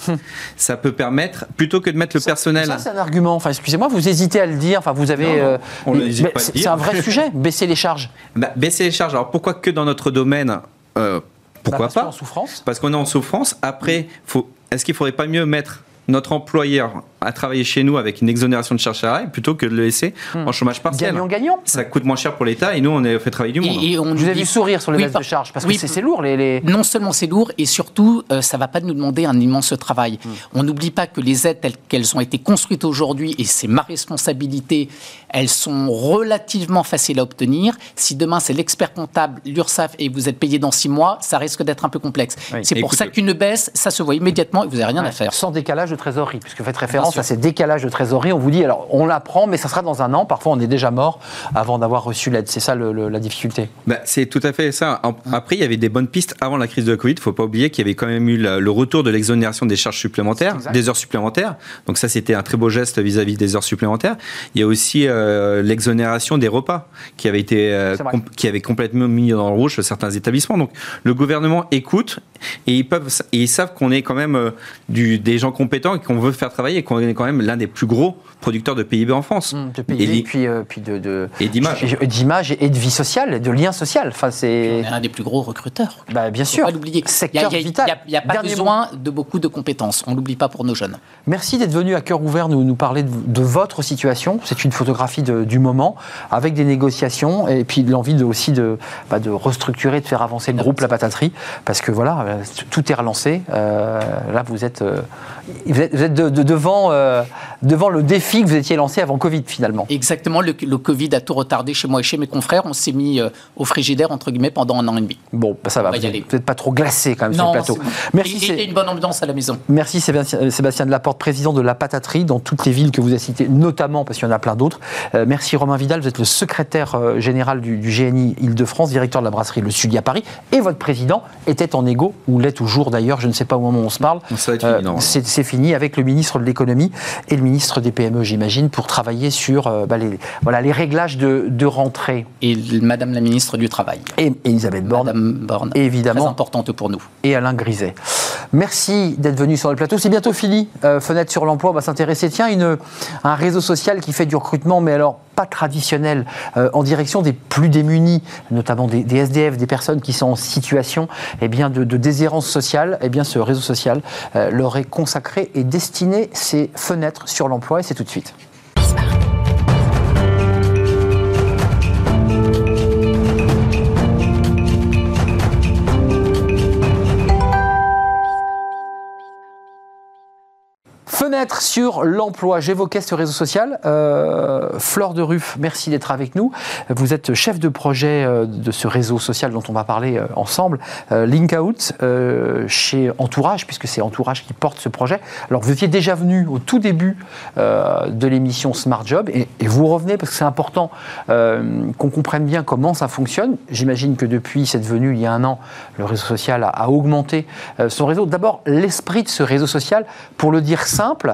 Ça peut permettre, plutôt que de mettre le ça, personnel. Ça, c'est un argument. Enfin, excusez-moi, vous hésitez à le dire. Enfin, vous avez. Non, non, euh, on pas c'est un vrai sujet, baisser les charges. Bah, baisser les charges. Alors pourquoi que dans notre domaine euh, Pourquoi Bah, parce pas en souffrance. Parce qu'on est en souffrance. Après, faut, est-ce qu'il faudrait pas mieux mettre notre employeur à travailler chez nous avec une exonération de charges salariales plutôt que de le laisser en chômage partiel. Gagnant-gagnant. Ça coûte moins cher pour l'État et nous, on a fait travailler du monde. Et, et on Je vous ai dit- vu sourire sur les Oui, baisses par- de charges, parce oui, que c'est- c'est lourd, les. les- Non seulement c'est lourd, et surtout, euh, ça ne va pas nous demander un immense travail. On n'oublie pas que les aides telles qu'elles ont été construites aujourd'hui, et c'est ma responsabilité, elles sont relativement faciles à obtenir. Si demain c'est l'expert comptable, l'URSSAF, et vous êtes payé dans six mois, ça risque d'être un peu complexe. Oui. C'est pour Écoute, ça qu'une baisse, ça se voit immédiatement et vous n'avez rien à faire. Sans décalage trésorerie, puisque vous faites référence à ces décalages de trésorerie. On vous dit, alors on l'apprend, mais ça sera dans un an. Parfois, on est déjà mort avant d'avoir reçu l'aide. C'est ça le- le- la difficulté. Bah, c'est tout à fait ça. Après, il y avait des bonnes pistes avant la crise de la Covid. Il ne faut pas oublier qu'il y avait quand même eu le retour de l'exonération des charges supplémentaires, des heures supplémentaires. Donc ça, c'était un très beau geste vis-à-vis des heures supplémentaires. Il y a aussi euh, l'exonération des repas qui avait été euh, qui avait complètement mis dans le rouge certains établissements. Donc le gouvernement écoute et ils peuvent et ils savent qu'on est quand même euh, du, des gens compétents et qu'on veut faire travailler et qu'on est quand même l'un des plus gros producteurs de PIB en France. De Et PIB, puis, euh, puis de, de- Et d'image. et- et d'image et de vie sociale, et de lien social. Enfin, c'est. On est un des plus gros recruteurs. Bah, bien Faut sûr. pas l'oublier. Secteur Il y a- il y a- vital. Il n'y a, pas Dernier mot. besoin de beaucoup de compétences. On ne l'oublie pas pour nos jeunes. Merci d'être venu à cœur ouvert nous, nous parler de, de votre situation. C'est une photographie de- du moment, avec des négociations et puis de l'envie de, aussi de, bah, de restructurer, de faire avancer le groupe La Pataterie, parce que voilà, euh, tout est relancé. Euh, là, vous êtes, euh, vous êtes, vous êtes de- de- devant, euh, devant le défi que vous étiez lancé avant Covid finalement. Exactement, le, le Covid a tout retardé chez moi et chez mes confrères. On s'est mis euh, au frigidaire, entre guillemets, pendant un an et demi. Bon, bah, ça va, On va y vous n'êtes pas trop glacé quand même sur le plateau. bon. Merci. C'est- Et, et une bonne ambiance à la maison. Merci Sébastien, Sébastien Delaporte, président de la pataterie dans toutes les villes que vous avez citées, notamment parce qu'il y en a plein d'autres. Euh, merci Romain Vidal, vous êtes le secrétaire euh, général du, du GNI Île-de-France, directeur de la brasserie Le Sudi à Paris, et votre président était en égo, ou l'est toujours d'ailleurs, je ne sais pas au moment où on se parle. Ça va être fini, non. c'est c'est fini avec le ministre de l'économie et le ministre des PME, j'imagine, pour travailler sur euh, bah, les, voilà, les réglages de, de rentrée. Et Madame la ministre du Travail. Et Elisabeth Borne, Madame Borne. évidemment. Très importante pour nous. et Alain Griset. Merci d'être venu sur le plateau. C'est bientôt fini. Euh, Fenêtre sur l'emploi, on va s'intéresser. Tiens, une, un réseau social qui fait du recrutement, mais alors pas traditionnel, euh, en direction des plus démunis, notamment des, des SDF, des personnes qui sont en situation eh bien, de, de déshérence sociale. Eh bien, ce réseau social euh, leur est consacré et destiné ces fenêtres sur l'emploi. Et c'est tout de suite. Sur l'emploi. J'évoquais ce réseau social. Euh, Fleur de Ruff, merci d'être avec nous. Vous êtes chef de projet euh, de ce réseau social dont on va parler euh, ensemble. Euh, Link Out euh, chez Entourage, puisque c'est Entourage qui porte ce projet. Alors vous étiez déjà venu au tout début de l'émission Smart Job et, vous revenez parce que c'est important qu'on comprenne bien comment ça fonctionne. J'imagine que depuis cette venue il y a un an, le réseau social a, augmenté son réseau. D'abord, l'esprit de ce réseau social, pour le dire simple,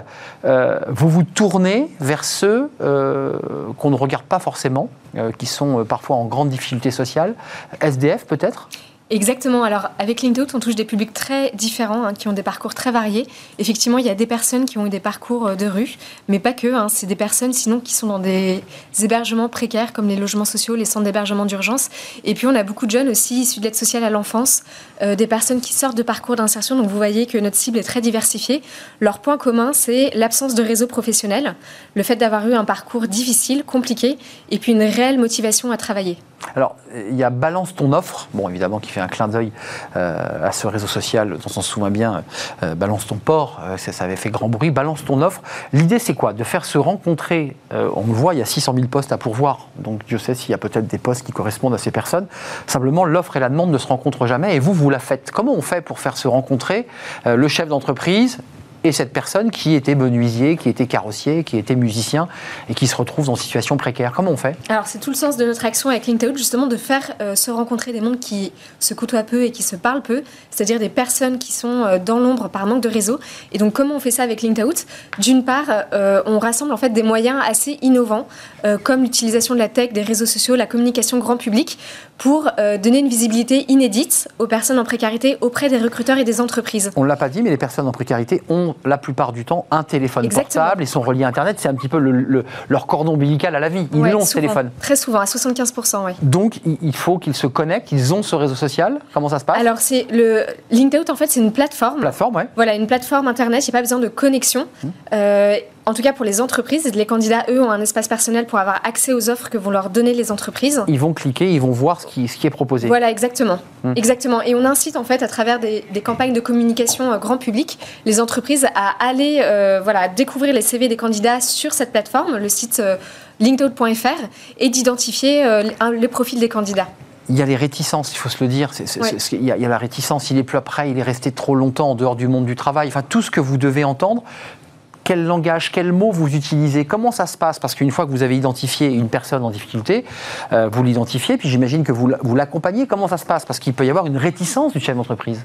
euh, vous vous tournez vers ceux euh, qu'on ne regarde pas forcément, euh, qui sont parfois en grande difficulté sociale. SDF peut-être? Exactement. Alors, avec LinkedIn, on touche des publics très différents, hein, qui ont des parcours très variés. Effectivement, il y a des personnes qui ont eu des parcours euh, de rue, mais pas que. hein. C'est des personnes, sinon, qui sont dans des hébergements précaires, comme les logements sociaux, les centres d'hébergement d'urgence. Et puis, on a beaucoup de jeunes aussi issus de l'aide sociale à l'enfance, euh, des personnes qui sortent de parcours d'insertion. Donc, vous voyez que notre cible est très diversifiée. Leur point commun, c'est l'absence de réseau professionnel, le fait d'avoir eu un parcours difficile, compliqué, et puis une réelle motivation à travailler. Alors, il y a Balance ton offre, bon, évidemment, qui fait un clin d'œil euh, à ce réseau social dont on s'en souvient bien, euh, Balance ton port, euh, ça, ça avait fait grand bruit, Balance ton offre. L'idée, c'est quoi? De faire se rencontrer, on le voit, il y a 600 000 postes à pourvoir, donc Dieu sait s'il y a peut-être des postes qui correspondent à ces personnes. Simplement, l'offre et la demande ne se rencontrent jamais, et vous, vous la faites. Comment on fait pour faire se rencontrer le chef d'entreprise et cette personne qui était menuisier, qui était carrossier, qui était musicien et qui se retrouve dans une situation précaire Comment on fait? Alors, c'est tout le sens de notre action avec LinkedIn, justement, de faire euh, se rencontrer des mondes qui se côtoient peu et qui se parlent peu, c'est-à-dire des personnes qui sont euh, dans l'ombre par manque de réseau. Et donc, comment on fait ça avec LinkedIn D'une part, euh, on rassemble en fait des moyens assez innovants, comme l'utilisation de la tech, des réseaux sociaux, la communication grand public, pour donner une visibilité inédite aux personnes en précarité auprès des recruteurs et des entreprises. On ne l'a pas dit, mais les personnes en précarité ont la plupart du temps un téléphone Exactement. portable et sont reliés à Internet. C'est un petit peu le- le- leur cordon ombilical à la vie. Ils Ouais, l'ont, ce téléphone. Très souvent, à 75%, oui. Donc, il faut qu'ils se connectent, ils ont ce réseau social. Comment ça se passe? Alors, c'est le LinkedIn, en fait, c'est une plateforme. Plateforme, ouais. Voilà, une plateforme internet, il n'y a pas besoin de connexion. Mmh. Euh, en tout cas, pour les entreprises, les candidats, eux, ont un espace personnel pour avoir accès aux offres que vont leur donner les entreprises. Ils vont cliquer, ils vont voir ce qui, ce qui est proposé. Voilà, exactement. Mmh. Exactement. Et on incite, en fait, à travers des, des campagnes de communication euh, grand public, les entreprises à aller euh, voilà, découvrir les CV des candidats sur cette plateforme, le site euh, linkedin.fr, et d'identifier euh, un- le profil des candidats. Il y a les réticences, il faut se le dire. C'est- c'est- Ouais. c'est- il, y a, il y a la réticence, il est plus après, il est resté trop longtemps en dehors du monde du travail. Enfin, tout ce que vous devez entendre. Quel langage, quel mot vous utilisez Comment ça se passe? Parce qu'une fois que vous avez identifié une personne en difficulté, euh, vous l'identifiez, puis j'imagine que vous, la- vous l'accompagnez. Comment ça se passe? Parce qu'il peut y avoir une réticence du chef d'entreprise.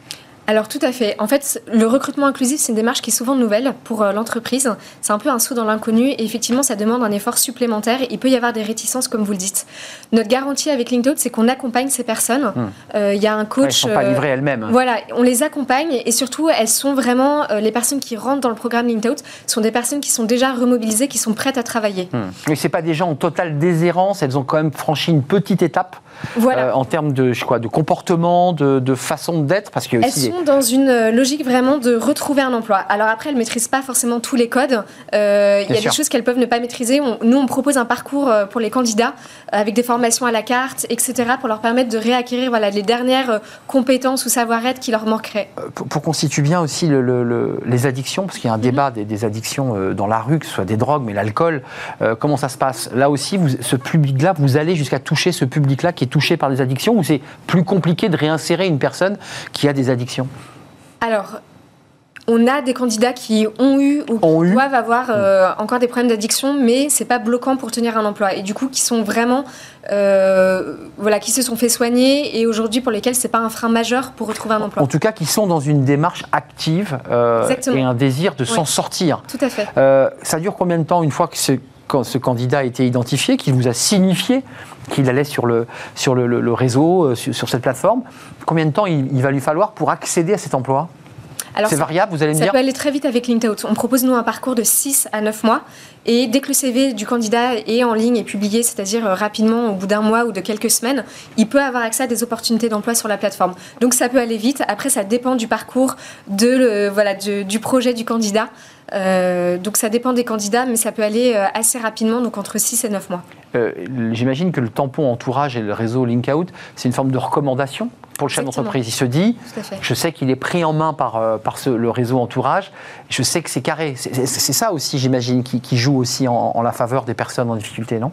Alors tout à fait. En fait, le recrutement inclusif, c'est une démarche qui est souvent nouvelle pour euh, l'entreprise. C'est un peu un saut dans l'inconnu et effectivement, ça demande un effort supplémentaire. Il peut y avoir des réticences, comme vous le dites. Notre garantie avec LinkedIn, c'est qu'on accompagne ces personnes. Euh, Il y a un Ouais, coach. elles ne sont pas euh, livrées elles-mêmes. Voilà, on les accompagne et surtout, elles sont vraiment euh, les personnes qui rentrent dans le programme LinkedIn sont des personnes qui sont déjà remobilisées, qui sont prêtes à travailler. Hmm. Mais c'est pas des gens en totale déshérence, elles ont quand même franchi une petite étape Voilà. euh, en termes de, je quoi, de comportement, de, de façon d'être, parce Elles aussi des- sont dans une euh, logique vraiment de retrouver un emploi. Alors après, elles ne maîtrisent pas forcément tous les codes. Euh, Il y a sûr. des choses qu'elles peuvent ne pas maîtriser. On- nous, on propose un parcours pour les candidats avec des formations à la carte, etc., pour leur permettre de réacquérir voilà, les dernières compétences ou savoir-être qui leur manqueraient. pour, pour qu'on situe bien aussi le- le- le- les addictions, parce Mhm. qu'il y a un débat des, des addictions dans la rue, que ce soit des drogues, mais l'alcool, euh, comment ça se passe? Là aussi, vous, ce public-là, vous allez jusqu'à toucher ce public-là qui est touché par des addictions, ou c'est plus compliqué de réinsérer une personne qui a des addictions? Alors, on a des candidats qui ont eu ou Ont eu. doivent avoir euh, encore des problèmes d'addiction, mais c'est pas bloquant pour tenir un emploi. Et du coup, qui sont vraiment, euh, voilà, qui se sont fait soigner et aujourd'hui pour lesquels c'est pas un frein majeur pour retrouver un emploi. En tout cas, qui sont dans une démarche active euh, et un désir de s'en Ouais. sortir. Tout à fait. Ça dure combien de temps une fois que ce, quand ce candidat a été identifié, qu'il vous a signifié qu'il allait sur le, sur le, le- le réseau, euh, sur, sur cette plateforme Combien de temps il, il va lui falloir pour accéder à cet emploi? C'est ça- variable, vous allez me Ça dire? peut aller très vite avec LinkedIn. On propose nous un parcours de 6 à 9 mois et dès que le CV du candidat est en ligne et publié, c'est-à-dire euh, rapidement au bout d'un mois ou de quelques semaines, il peut avoir accès à des opportunités d'emploi sur la plateforme. Donc ça peut aller vite. Après, ça dépend du parcours, de, le- voilà, du, du projet du candidat. Euh, donc ça dépend des candidats, mais ça peut aller euh, assez rapidement, donc entre 6 et 9 mois. Euh, J'imagine que le tampon entourage et le réseau Linkout, c'est une forme de recommandation pour le chef d'entreprise. Il se dit, je sais qu'il est pris en main par, par ce- le réseau entourage, je sais que c'est carré. C'est ça aussi, j'imagine, qui, qui joue aussi en, en la faveur des personnes en difficulté, non?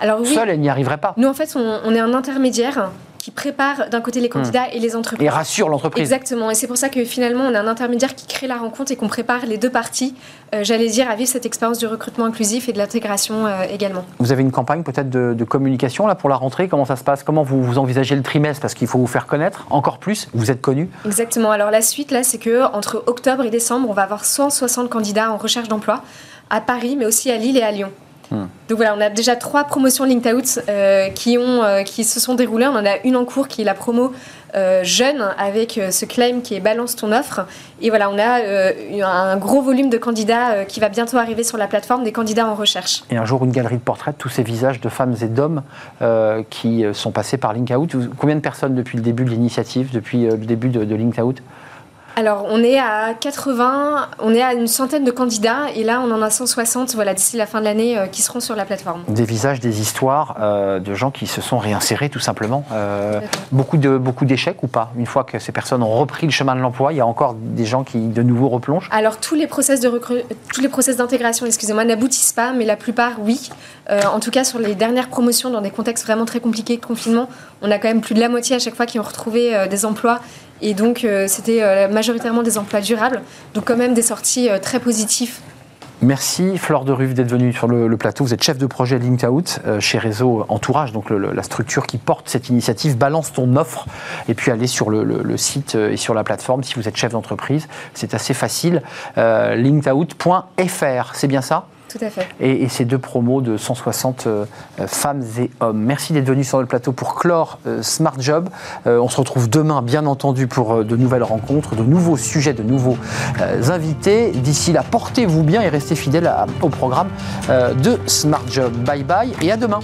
Alors oui, Seul, elle n'y arriverait pas. Nous, en fait, on, on est un intermédiaire qui prépare d'un côté les candidats et les entreprises. Et rassure l'entreprise. Exactement. Et c'est pour ça que finalement, on a un intermédiaire qui crée la rencontre et qu'on prépare les deux parties, euh, j'allais dire, à vivre cette expérience du recrutement inclusif et de l'intégration euh, également. Vous avez une campagne peut-être de, de communication là pour la rentrée? Comment ça se passe? Comment vous, vous envisagez le trimestre? Parce qu'il faut vous faire connaître encore plus. Vous êtes connu. Exactement. Alors la suite, là, c'est que entre octobre et décembre, on va avoir 160 candidats en recherche d'emploi à Paris, mais aussi à Lille et à Lyon. Donc voilà, on a déjà trois promotions LinkedIn Out euh, qui, euh, qui se sont déroulées. On en a une en cours qui est la promo euh, jeune avec ce claim qui est Balance ton offre. Et voilà, on a un gros volume de candidats qui va bientôt arriver sur la plateforme, des candidats en recherche. Et un jour, une galerie de portraits tous ces visages de femmes et d'hommes qui sont passés par Link Out. Vous- Combien de personnes depuis le début de l'initiative, depuis le début de, de Alors, on est à 80, on est à une centaine de candidats et là, on en a 160 voilà, d'ici la fin de l'année euh, qui seront sur la plateforme. Des visages, des histoires euh, de gens qui se sont réinsérés tout simplement. Euh, beaucoup d'échecs ou pas Une fois que ces personnes ont repris le chemin de l'emploi, il y a encore des gens qui de nouveau replongent? Alors tous les process de recru- tous les process d'intégration, excusez-moi, n'aboutissent pas, mais la plupart oui. En tout cas sur les dernières promotions dans des contextes vraiment très compliqués de confinement, on a quand même plus de la moitié à chaque fois qui ont retrouvé des emplois et donc euh, c'était euh, majoritairement des emplois durables, donc quand même des sorties euh, très positives. Merci Flore de Ruve d'être venue sur le, plateau. Vous êtes chef de projet Link Out euh, chez Réseau Entourage, donc la structure qui porte cette initiative. Balance ton offre et puis allez sur le, site et sur la plateforme si vous êtes chef d'entreprise. C'est assez facile. Euh, c'est bien ça? Tout à fait. et, ces deux promos de 160 euh, euh, femmes et hommes. Merci d'être venu sur le plateau pour clore euh, Smart Job. On se retrouve demain, bien entendu, pour de nouvelles rencontres, de nouveaux sujets, de nouveaux invités. D'ici là, portez-vous bien et restez fidèles au programme de Smart Job. Bye bye et à demain.